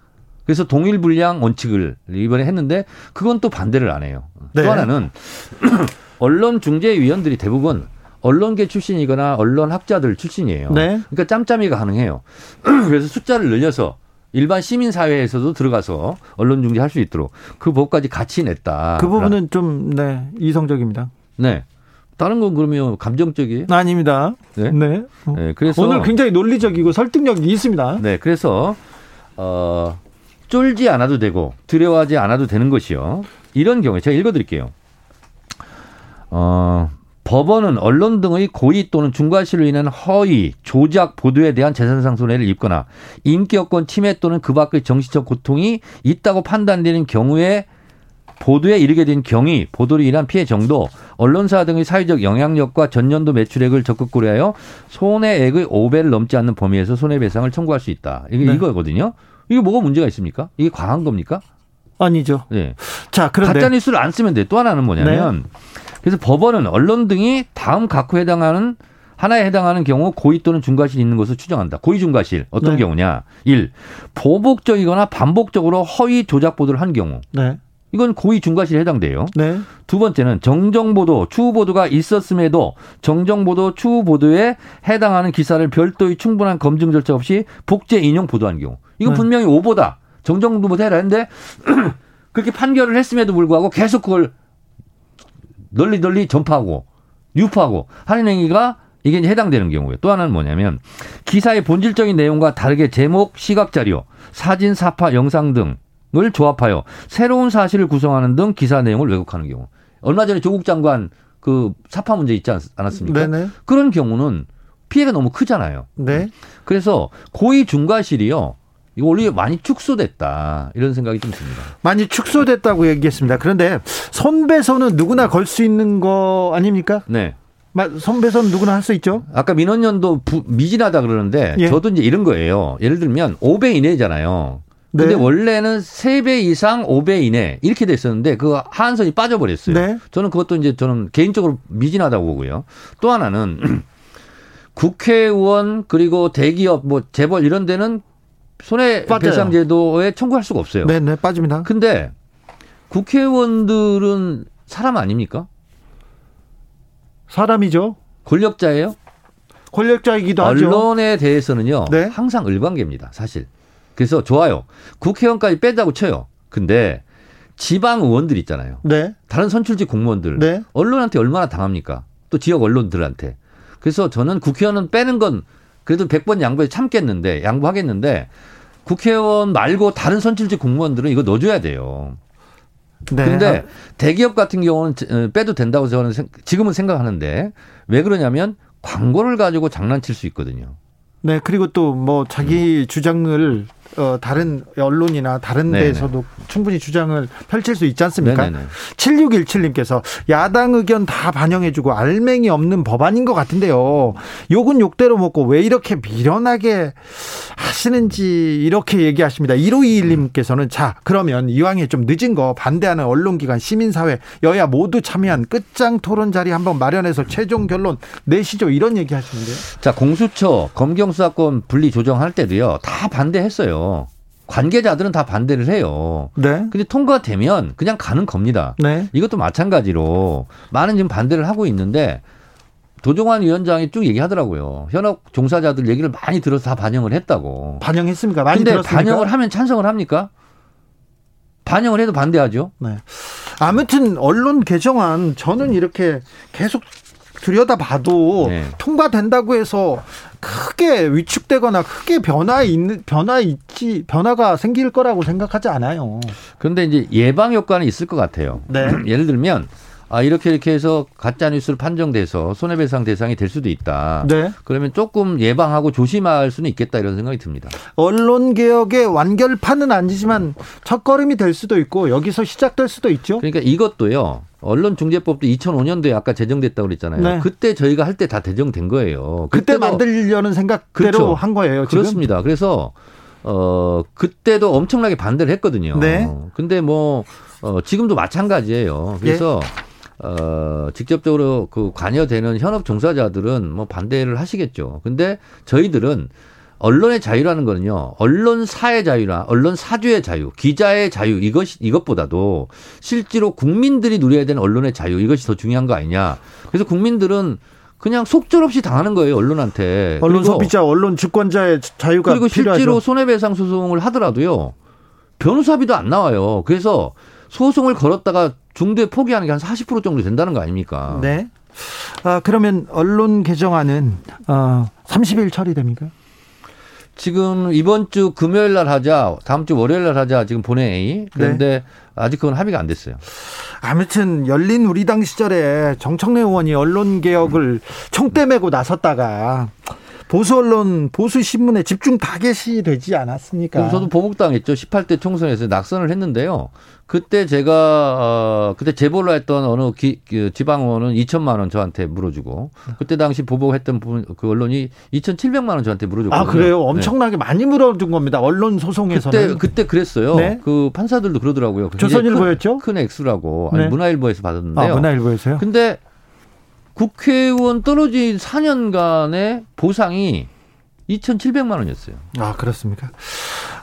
그래서 동일 분량 원칙을 이번에 했는데 그건 또 반대를 안 해요. 네. 또 하나는 언론 중재위원들이 대부분 언론계 출신이거나 언론 학자들 출신이에요. 네. 그러니까 짬짜미가 가능해요. 그래서 숫자를 늘려서 일반 시민 사회에서도 들어가서 언론 중재할 수 있도록 그 법까지 같이 냈다. 그 부분은 좀 네, 이성적입니다. 네. 다른 건 그러면 감정적이에요? 아닙니다. 네. 네. 네. 그래서 오늘 굉장히 논리적이고 설득력이 있습니다. 네. 그래서 어 쫄지 않아도 되고 두려워하지 않아도 되는 것이요. 이런 경우에 제가 읽어 드릴게요. 어 법원은 언론 등의 고의 또는 중과실로 인한 허위, 조작, 보도에 대한 재산상 손해를 입거나 인격권 침해 또는 그 밖의 정신적 고통이 있다고 판단되는 경우에 보도에 이르게 된 경위, 보도로 인한 피해 정도, 언론사 등의 사회적 영향력과 전년도 매출액을 적극 고려하여 손해액의 5배를 넘지 않는 범위에서 손해배상을 청구할 수 있다. 이게 네. 이거거든요. 이게 뭐가 문제가 있습니까? 이게 과한 겁니까? 아니죠. 네. 자, 그런데 가짜 뉴스를 안 쓰면 돼. 또 하나는 뭐냐면 네. 그래서 법원은 언론 등이 다음 각호에 해당하는 하나에 해당하는 경우 고의 또는 중과실이 있는 것을 추정한다. 고의 중과실 어떤 네. 경우냐? 1. 보복적이거나 반복적으로 허위 조작 보도를 한 경우. 네. 이건 고의 중과실에 해당돼요. 네. 두 번째는 정정보도, 추후보도가 있었음에도 정정보도, 추후보도에 해당하는 기사를 별도의 충분한 검증 절차 없이 복제 인용 보도한 경우. 이건 네. 분명히 오보다. 정정보도 해라 했는데 그렇게 판결을 했음에도 불구하고 계속 그걸 널리 널리 전파하고 유포하고 하는 행위가 이게 해당되는 경우예요. 또 하나는 뭐냐면 기사의 본질적인 내용과 다르게 제목, 시각 자료, 사진, 사파, 영상 등을 조합하여 새로운 사실을 구성하는 등 기사 내용을 왜곡하는 경우. 얼마 전에 조국 장관 그 사파 문제 있지 않았습니까? 네네. 그런 경우는 피해가 너무 크잖아요. 네. 그래서 고의 중과실이요. 이거 원래 많이 축소됐다 이런 생각이 좀 듭니다. 많이 축소됐다고 얘기했습니다. 그런데 손배소는 누구나 걸 수 있는 거 아닙니까? 네. 손배소는 누구나 할 수 있죠. 아까 민원연도 부, 미진하다 그러는데 예. 저도 이제 이런 거예요. 예를 들면 5배 이내잖아요. 근데 네. 원래는 3배 이상 5배 이내 이렇게 됐었는데 그 하한선이 빠져버렸어요. 네. 저는 그것도 이제 저는 개인적으로 미진하다고 보고요. 또 하나는 국회의원 그리고 대기업 뭐 재벌 이런 데는 손해배상 제도에 청구할 수가 없어요. 네, 네, 빠집니다. 근데 국회의원들은 사람 아닙니까? 사람이죠. 권력자예요? 권력자이기도 하죠. 언론에 대해서는요. 네? 항상 을관계입니다. 사실. 그래서 좋아요. 국회의원까지 빼자고 쳐요. 근데 지방 의원들 있잖아요. 네. 다른 선출직 공무원들. 네. 언론한테 얼마나 당합니까? 또 지역 언론들한테. 그래서 저는 국회의원은 빼는 건 그래도 100번 양보해 참겠는데 양보하겠는데 국회의원 말고 다른 선출직 공무원들은 이거 넣어줘야 돼요. 네. 근데 대기업 같은 경우는 어, 빼도 된다고 저는 지금은 생각하는데 왜 그러냐면 광고를 가지고 장난칠 수 있거든요. 네, 그리고 또 뭐 자기 음. 주장을 어, 다른 언론이나 다른. 데에서도 충분히 주장을 펼칠 수 있지 않습니까? 네네. 7617님께서 야당 의견 다 반영해주고 알맹이 없는 법안인 것 같은데요. 욕은 욕대로 먹고 왜 이렇게 미련하게 하시는지 이렇게 얘기하십니다. 1521님께서는 자, 그러면 이왕에 좀 늦은 거 반대하는 언론기관, 시민사회, 여야 모두 참여한 끝장 토론 자리 한번 마련해서 최종 결론 내시죠. 이런 얘기 하시는데요. 자, 공수처, 검경수사권 분리 조정할 때도요. 다 반대했어요. 관계자들은 다 반대를 해요. 네. 근데 통과되면 그냥 가는 겁니다. 네. 이것도 마찬가지로 많은 지금 반대를 하고 있는데 도종환 위원장이 쭉 얘기하더라고요. 현역 종사자들 얘기를 많이 들어서 다 반영을 했다고. 반영했습니까? 많이 근데 들었습니까? 반영을 하면 찬성을 합니까? 반영을 해도 반대하죠. 네. 아무튼 언론 개정안 저는 이렇게 계속 들여다봐도 네. 통과된다고 해서 크게 위축되거나 크게 변화 있는 변화 있지 변화가 생길 거라고 생각하지 않아요. 그런데 이제 예방 효과는 있을 것 같아요. 네. 예를 들면 아 이렇게 이렇게 해서 가짜 뉴스를 판정돼서 손해배상 대상이 될 수도 있다. 네. 그러면 조금 예방하고 조심할 수는 있겠다 이런 생각이 듭니다. 언론 개혁의 완결판은 아니지만 첫 걸음이 될 수도 있고 여기서 시작될 수도 있죠. 그러니까 이것도요. 언론중재법도 2005년도에 아까 제정됐다고 그랬잖아요. 네. 그때 저희가 할 때 다 제정된 거예요. 그때 만들려는 생각대로 그렇죠. 한 거예요. 지금? 그렇습니다. 그래서 어 그때도 엄청나게 반대를 했거든요. 네. 근데 뭐 어, 지금도 마찬가지예요. 그래서 예. 어, 직접적으로 그 관여되는 현업 종사자들은 뭐 반대를 하시겠죠. 근데 저희들은 언론의 자유라는 거는요, 언론사의 자유나 언론사주의 자유, 기자의 자유, 이것, 이것보다도 실제로 국민들이 누려야 되는 언론의 자유, 이것이 더 중요한 거 아니냐. 그래서 국민들은 그냥 속절없이 당하는 거예요 언론한테. 언론 소비자, 언론 주권자의 자유가 그리고 필요하죠. 실제로 손해배상 소송을 하더라도요 변호사비도 안 나와요. 그래서 소송을 걸었다가 중도에 포기하는 게 한 40% 정도 된다는 거 아닙니까? 네. 아, 그러면 언론 개정안은 어, 30일 처리됩니까? 지금 이번 주 금요일 날 하자, 다음 주 월요일 날 하자 지금 본회의. 그런데 네. 아직 그건 합의가 안 됐어요. 아무튼 열린 우리당 시절에 정청래 의원이 언론 개혁을 총대 메고 나섰다가 보수 언론, 보수 신문에 집중 타겟이 되지 않았습니까? 저도 보복당했죠. 18대 총선에서 낙선을 했는데요. 그때 제가 어 그때 제보를 했던 어느 기, 그 지방 언론은 2천만 원 저한테 물어주고 그때 당시 보복했던 그 언론이 2,700만 원 저한테 물어줬고 아 그래요? 엄청나게 네. 많이 물어준 겁니다. 언론 소송에서는 그때 그때 그랬어요. 네? 그 판사들도 그러더라고요. 조선일보였죠? 큰, 큰 액수라고 아니, 네. 문화일보에서 받았는데요. 아, 문화일보에서요? 근데 국회의원 떨어진 4년간의 보상이 2,700만 원이었어요. 아, 그렇습니까?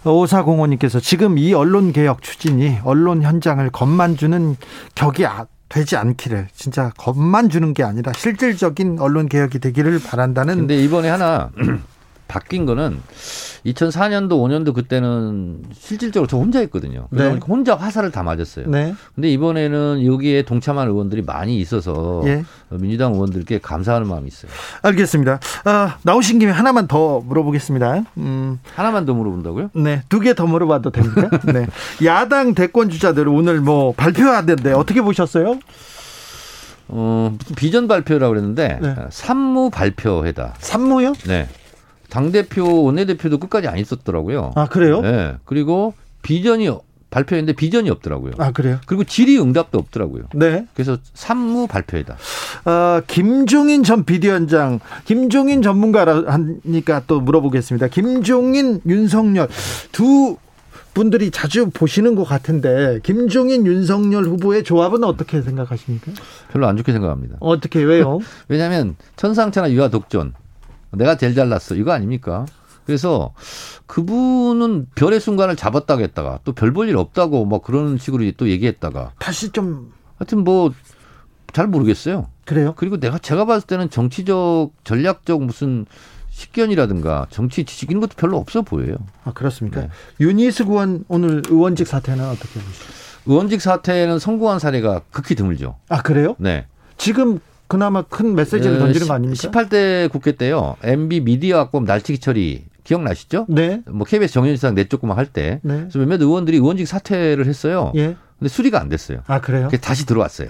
오사공원님께서 지금 이 언론 개혁 추진이 언론 현장을 겁만 주는 격이 아, 되지 않기를 진짜 겁만 주는 게 아니라 실질적인 언론 개혁이 되기를 바란다는. 근데 이번에 하나 바뀐 거는 2004년도 5년도 그때는 실질적으로 저 혼자 했거든요. 네. 혼자 화살을 다 맞았어요. 네. 근데 이번에는 여기에 동참한 의원들이 많이 있어서 예. 민주당 의원들께 감사하는 마음이 있어요. 알겠습니다. 아, 나오신 김에 하나만 더 물어보겠습니다. 음. 하나만 더 물어본다고요? 네. 두 개 더 물어봐도 됩니까? 네. 야당 대권 주자들 오늘 뭐 발표하던데 어떻게 보셨어요? 어, 무슨 비전 발표라고 그랬는데 네. 산무 발표회다. 산무요? 네. 당 대표, 원내 대표도 끝까지 안 있었더라고요. 아, 그래요? 네. 그리고 비전이 발표했는데 비전이 없더라고요. 아, 그래요? 그리고 질의응답도 없더라고요. 네. 그래서 산무 발표이다. 어, 김종인 전 비대위원장, 김종인 전문가라 하니까 또 물어보겠습니다. 김종인, 윤석열 두 분들이 자주 보시는 것 같은데 김종인, 윤석열 후보의 조합은 어떻게 생각하십니까? 별로 안 좋게 생각합니다. 어떻게 왜요? 왜냐하면 천상천하 유아 독존 내가 제일 잘났어. 이거 아닙니까? 그래서 그분은 별의 순간을 잡았다고 했다가 또 별 볼 일 없다고 뭐 그런 식으로 또 얘기했다가 다시 좀 하여튼 뭐 잘 모르겠어요. 그래요? 그리고 내가 제가 봤을 때는 정치적 전략적 무슨 식견이라든가 정치 지식 이런 것도 별로 없어 보여요. 아 그렇습니까? 네. 유니스 의원 오늘 의원직 사퇴는 어떻게 보시죠? 의원직 사퇴는 성공한 사례가 극히 드물죠. 아 그래요? 네. 지금 그나마 큰 메시지를 네, 던지는 거 아닙니까? 18대 국회 때요. MB 미디어 학법 날치기 처리 기억나시죠? 네. 뭐 KBS 정윤상 내쫓고만 할 때. 네. 그래서 몇몇 의원들이 의원직 사퇴를 했어요. 예. 근데 수리가 안 됐어요. 아, 그래요? 다시 들어왔어요.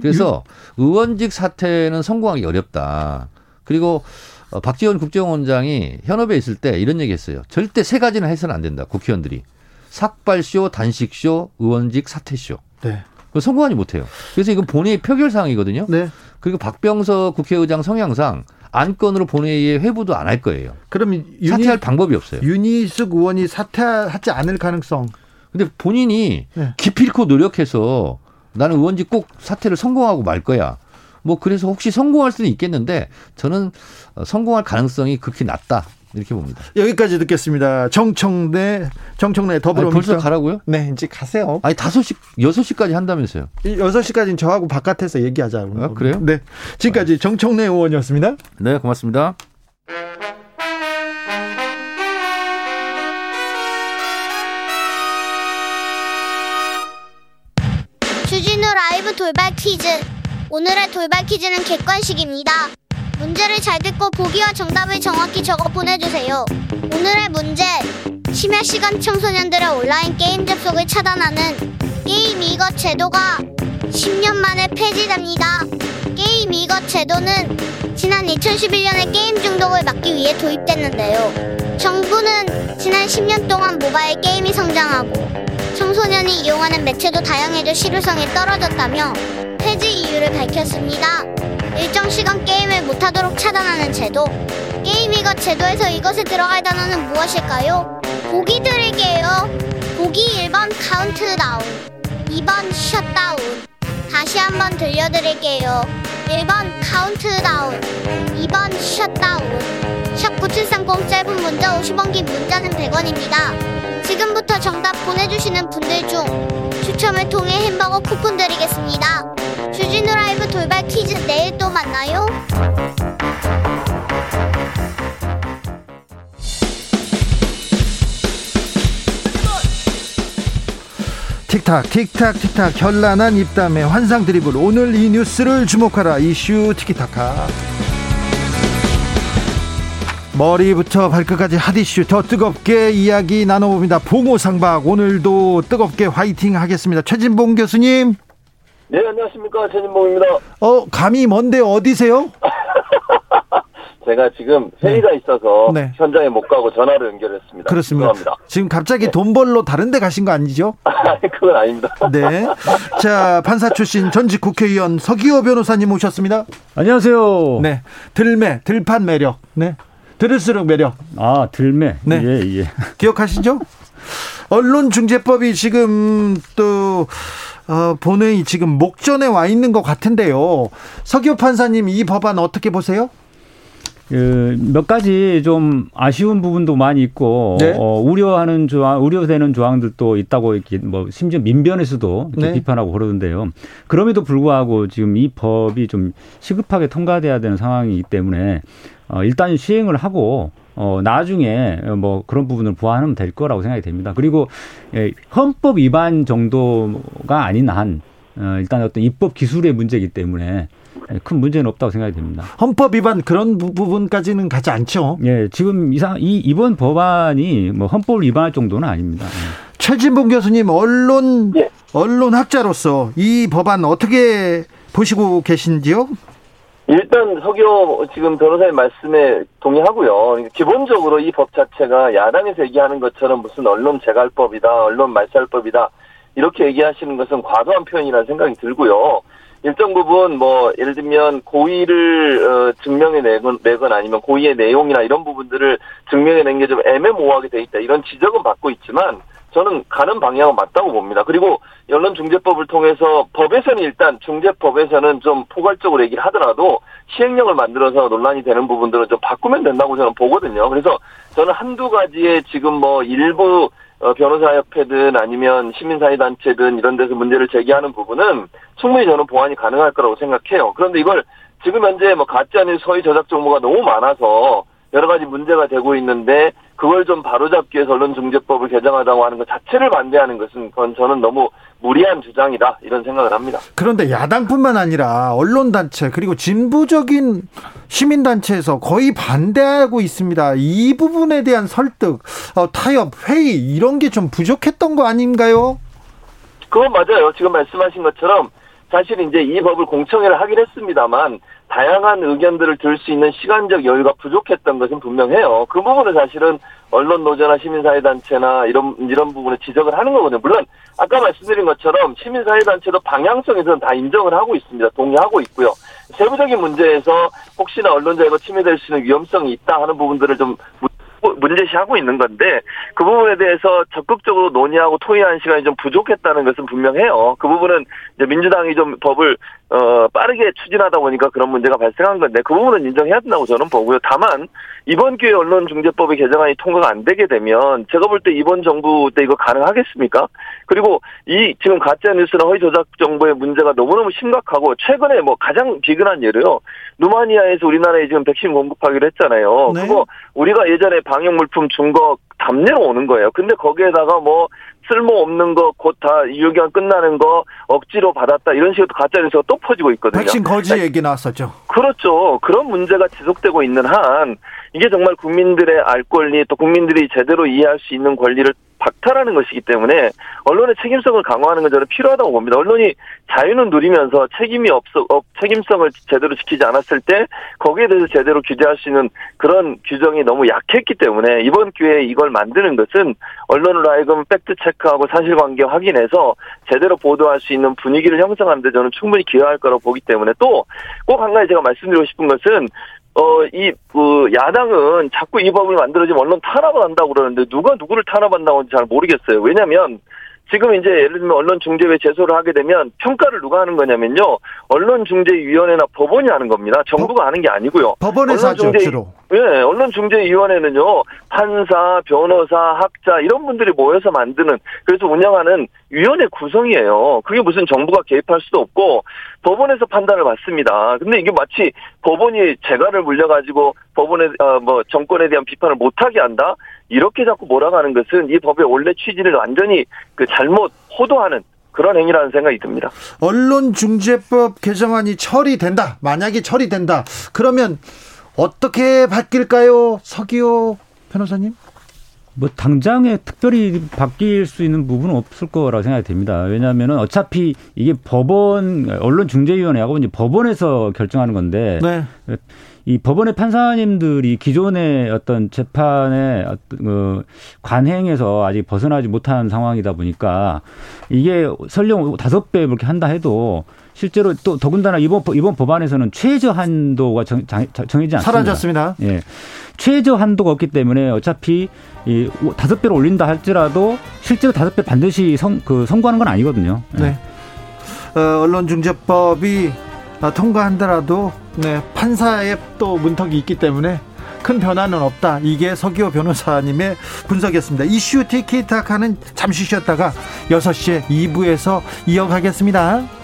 그래서 유... 의원직 사퇴는 성공하기 어렵다. 그리고 어, 박지원 국정원장이 현업에 있을 때 이런 얘기 했어요. 절대 세 가지는 해서는 안 된다. 국회의원들이. 삭발쇼, 단식쇼, 의원직 사퇴쇼. 네. 성공하지 못해요. 그래서 이건 본회의 표결 사항이거든요. 네. 그리고 박병석 국회의장 성향상 안건으로 본회의에 회부도 안 할 거예요. 그럼 유니, 사퇴할 방법이 없어요. 윤희숙 의원이 사퇴하지 않을 가능성. 근데 본인이 네. 기필코 노력해서 나는 의원직 꼭 사퇴를 성공하고 말 거야. 뭐 그래서 혹시 성공할 수는 있겠는데 저는 성공할 가능성이 극히 낮다. 이렇게 봅니다. 여기까지 듣겠습니다. 정청래, 정청래 더불어민주당. 벌써 가라고요? 네, 이제 가세요. 아니, 5시, 6시까지 한다면서요. 6시까지는 저하고 바깥에서 얘기하자. 아, 그래요? 네. 지금까지 정청래 의원이었습니다. 네, 고맙습니다. 주진우 라이브 돌발 퀴즈. 오늘의 돌발 퀴즈는 객관식입니다. 문제를 잘 듣고 보기와 정답을 정확히 적어 보내주세요. 오늘의 문제. 심야 시간 청소년들의 온라인 게임 접속을 차단하는 게임 이것 제도가 10년 만에 폐지됩니다. 게임 이것 제도는 지난 2011년에 게임 중독을 막기 위해 도입됐는데요. 정부는 지난 10년 동안 모바일 게임이 성장하고 청소년이 이용하는 매체도 다양해져 실효성이 떨어졌다며 폐지 이유를 밝혔습니다. 일정 시간 게임을 못하도록 차단하는 제도. 게임 이것 제도에서 이것에 들어갈 단어는 무엇일까요? 보기 드릴게요. 보기 1번 카운트다운, 2번 셧다운. 다시 한번 들려드릴게요. 1번 카운트다운, 2번 셧다운. 샵9730 짧은 문자 50원 긴 문자는 100원입니다. 지금부터 정답 보내주시는 분들 중 추첨을 통해 햄버거 쿠폰 드리겠습니다. 퀴즈 내일 또 만나요. 틱탁 틱탁 틱탁 현란한 입담의 환상 드리블. 오늘 이 뉴스를 주목하라. 이슈 티키타카. 머리부터 발끝까지 핫이슈. 더 뜨겁게 이야기 나눠봅니다. 봉호상박. 오늘도 뜨겁게 화이팅 하겠습니다. 최진봉 교수님. 네 안녕하십니까 최진봉입니다 어 감이 먼데 어디세요? 제가 지금 회의가 네. 있어서 네. 현장에 못 가고 전화를 연결했습니다. 그렇습니다. 죄송합니다. 지금 갑자기 네. 돈 벌러 다른 데 가신 거 아니죠? 그건 아닙니다. 네. 자, 판사 출신 전직 국회의원 서기호 변호사님 오셨습니다. 안녕하세요. 네. 들매, 들판 매력. 네. 들을수록 매력. 아, 들매. 네. 예, 예. 기억하시죠? 언론중재법이 지금 또 어, 본회의 지금 목전에 와 있는 것 같은데요. 서기호 판사님 이 법안 어떻게 보세요? 그몇 가지 좀 아쉬운 부분도 많이 있고 네? 어, 우려하는 조항, 우려되는 조항들도 있다고 이렇게 뭐 심지어 민변에서도 이렇게 네. 비판하고 그러던데요. 그럼에도 불구하고 지금 이 법이 좀 시급하게 통과돼야 되는 상황이기 때문에 어, 일단 시행을 하고 어, 나중에 뭐 그런 부분을 보완하면 될 거라고 생각이 됩니다. 그리고 예, 헌법 위반 정도가 아닌 한 어, 일단 어떤 입법 기술의 문제이기 때문에 예, 큰 문제는 없다고 생각이 됩니다. 헌법 위반 그런 부분까지는 가지 않죠. 예, 지금 이상 이 이번 법안이 뭐 헌법 위반할 정도는 아닙니다. 예. 최진봉 교수님 언론 예. 언론 학자로서 이 법안 어떻게 보시고 계신지요? 일단 석유 지금 변호사님 말씀에 동의하고요. 기본적으로 이 법 자체가 야당에서 얘기하는 것처럼 무슨 언론 재갈법이다, 언론 말살법이다 이렇게 얘기하시는 것은 과도한 표현이라는 생각이 들고요. 일정 부분 뭐 예를 들면 고의를 어, 증명해 내건, 내건 아니면 고의의 내용이나 이런 부분들을 증명해 낸 게 좀 애매모호하게 돼 있다 이런 지적은 받고 있지만 저는 가는 방향은 맞다고 봅니다. 그리고 언론중재법을 통해서 법에서는 일단 중재법에서는 좀 포괄적으로 얘기를 하더라도 시행령을 만들어서 논란이 되는 부분들은 좀 바꾸면 된다고 저는 보거든요. 그래서 저는 한두 가지의 지금 뭐 일부 어, 변호사협회든 아니면 시민사회단체든 이런 데서 문제를 제기하는 부분은 충분히 저는 보완이 가능할 거라고 생각해요. 그런데 이걸 지금 현재 뭐 가짜 뉴스 서의 저작 정보가 너무 많아서 여러 가지 문제가 되고 있는데 그걸 좀 바로잡기 위해서 언론중재법을 개정하다고 하는 것 자체를 반대하는 것은 그건 저는 너무 무리한 주장이다 이런 생각을 합니다. 그런데 야당뿐만 아니라 언론단체 그리고 진보적인 시민단체에서 거의 반대하고 있습니다. 이 부분에 대한 설득, 어, 타협, 회의 이런 게 좀 부족했던 거 아닌가요? 그건 맞아요. 지금 말씀하신 것처럼 사실 이제 이 법을 공청회를 하긴 했습니다만 다양한 의견들을 들 수 있는 시간적 여유가 부족했던 것은 분명해요. 그 부분은 사실은 언론 노조나 시민사회단체나 이런 이런 부분에 지적을 하는 거거든요. 물론 아까 말씀드린 것처럼 시민사회단체도 방향성에서는 다 인정을 하고 있습니다. 동의하고 있고요. 세부적인 문제에서 혹시나 언론 자유가 침해될 수 있는 위험성이 있다 하는 부분들을 좀 문제시하고 있는 건데 그 부분에 대해서 적극적으로 논의하고 토의하는 시간이 좀 부족했다는 것은 분명해요. 그 부분은 이제 민주당이 좀 법을 어 빠르게 추진하다 보니까 그런 문제가 발생한 건데 그 부분은 인정해야 된다고 저는 보고요. 다만 이번 기회에 언론중재법의 개정안이 통과가 안 되게 되면 제가 볼 때 이번 정부 때 이거 가능하겠습니까? 그리고 이 지금 가짜 뉴스나 허위 조작 정보의 문제가 너무너무 심각하고 최근에 뭐 가장 비근한 예로요. 루마니아에서 우리나라에 지금 백신 공급하기로 했잖아요. 네. 그거 우리가 예전에 방역 물품 준거 담내로 오는 거예요. 근데 거기에다가 뭐 쓸모없는 거, 곧 다 유효기간 끝나는 거, 억지로 받았다, 이런 식으로 가짜 뉴스가 또 퍼지고 있거든요. 백신 거지 그러니까 얘기 나왔었죠. 그렇죠. 그런 문제가 지속되고 있는 한, 이게 정말 국민들의 알 권리, 또 국민들이 제대로 이해할 수 있는 권리를 박탈하는 것이기 때문에 언론의 책임성을 강화하는 건 저는 필요하다고 봅니다. 언론이 자유는 누리면서 책임이 없어 어, 책임성을 제대로 지키지 않았을 때 거기에 대해서 제대로 규제할 수 있는 그런 규정이 너무 약했기 때문에 이번 기회에 이걸 만드는 것은 언론을 하여금 팩트 체크 하고 사실관계 확인해서 제대로 보도할 수 있는 분위기를 형성하는데 저는 충분히 기여할 거라고 보기 때문에 또 꼭 한 가지 제가 말씀드리고 싶은 것은 어, 이, 그, 야당은 자꾸 이 법을 만들어지면 언론 탄압을 한다고 그러는데 누가 누구를 탄압한다고 하는지 잘 모르겠어요. 왜냐면 지금 이제 예를 들면 언론 중재회 제소를 하게 되면 평가를 누가 하는 거냐면요. 언론 중재위원회나 법원이 하는 겁니다. 정부가 법, 하는 게 아니고요. 법원에서 하죠, 주로. 예, 언론중재위원회는요, 판사, 변호사, 학자, 이런 분들이 모여서 만드는, 그래서 운영하는 위원회 구성이에요. 그게 무슨 정부가 개입할 수도 없고, 법원에서 판단을 받습니다. 근데 이게 마치 법원이 재갈을 물려가지고 법원에, 어, 뭐, 정권에 대한 비판을 못하게 한다? 이렇게 자꾸 몰아가는 것은 이 법의 원래 취지를 완전히 그 잘못 호도하는 그런 행위라는 생각이 듭니다. 언론중재법 개정안이 처리된다. 만약에 처리된다. 그러면 어떻게 바뀔까요? 서기호 변호사님? 뭐 당장에 특별히 바뀔 수 있는 부분은 없을 거라고 생각이 됩니다. 왜냐하면 어차피 이게 법원 언론 중재위원회하고 이제 법원에서 결정하는 건데 네. 이 법원의 판사님들이 기존의 어떤 재판의 어떤 그 관행에서 아직 벗어나지 못한 상황이다 보니까 이게 설령 다섯 배 그렇게 한다 해도 실제로 또 더군다나 이번 이번 법안에서는 최저 한도가 정, 정, 해지지 않습니다. 사라졌습니다. 예. 최저 한도가 없기 때문에 어차피 이 다섯 배로 올린다 할지라도 실제로 다섯 배 반드시 성, 그 선고하는 건 아니거든요. 예. 네. 어, 언론중재법이 통과한다라도 네, 판사의 또 문턱이 있기 때문에 큰 변화는 없다. 이게 서기호 변호사님의 분석이었습니다. 이슈 티키타카는 잠시 쉬었다가 6시에 2부에서 이어가겠습니다.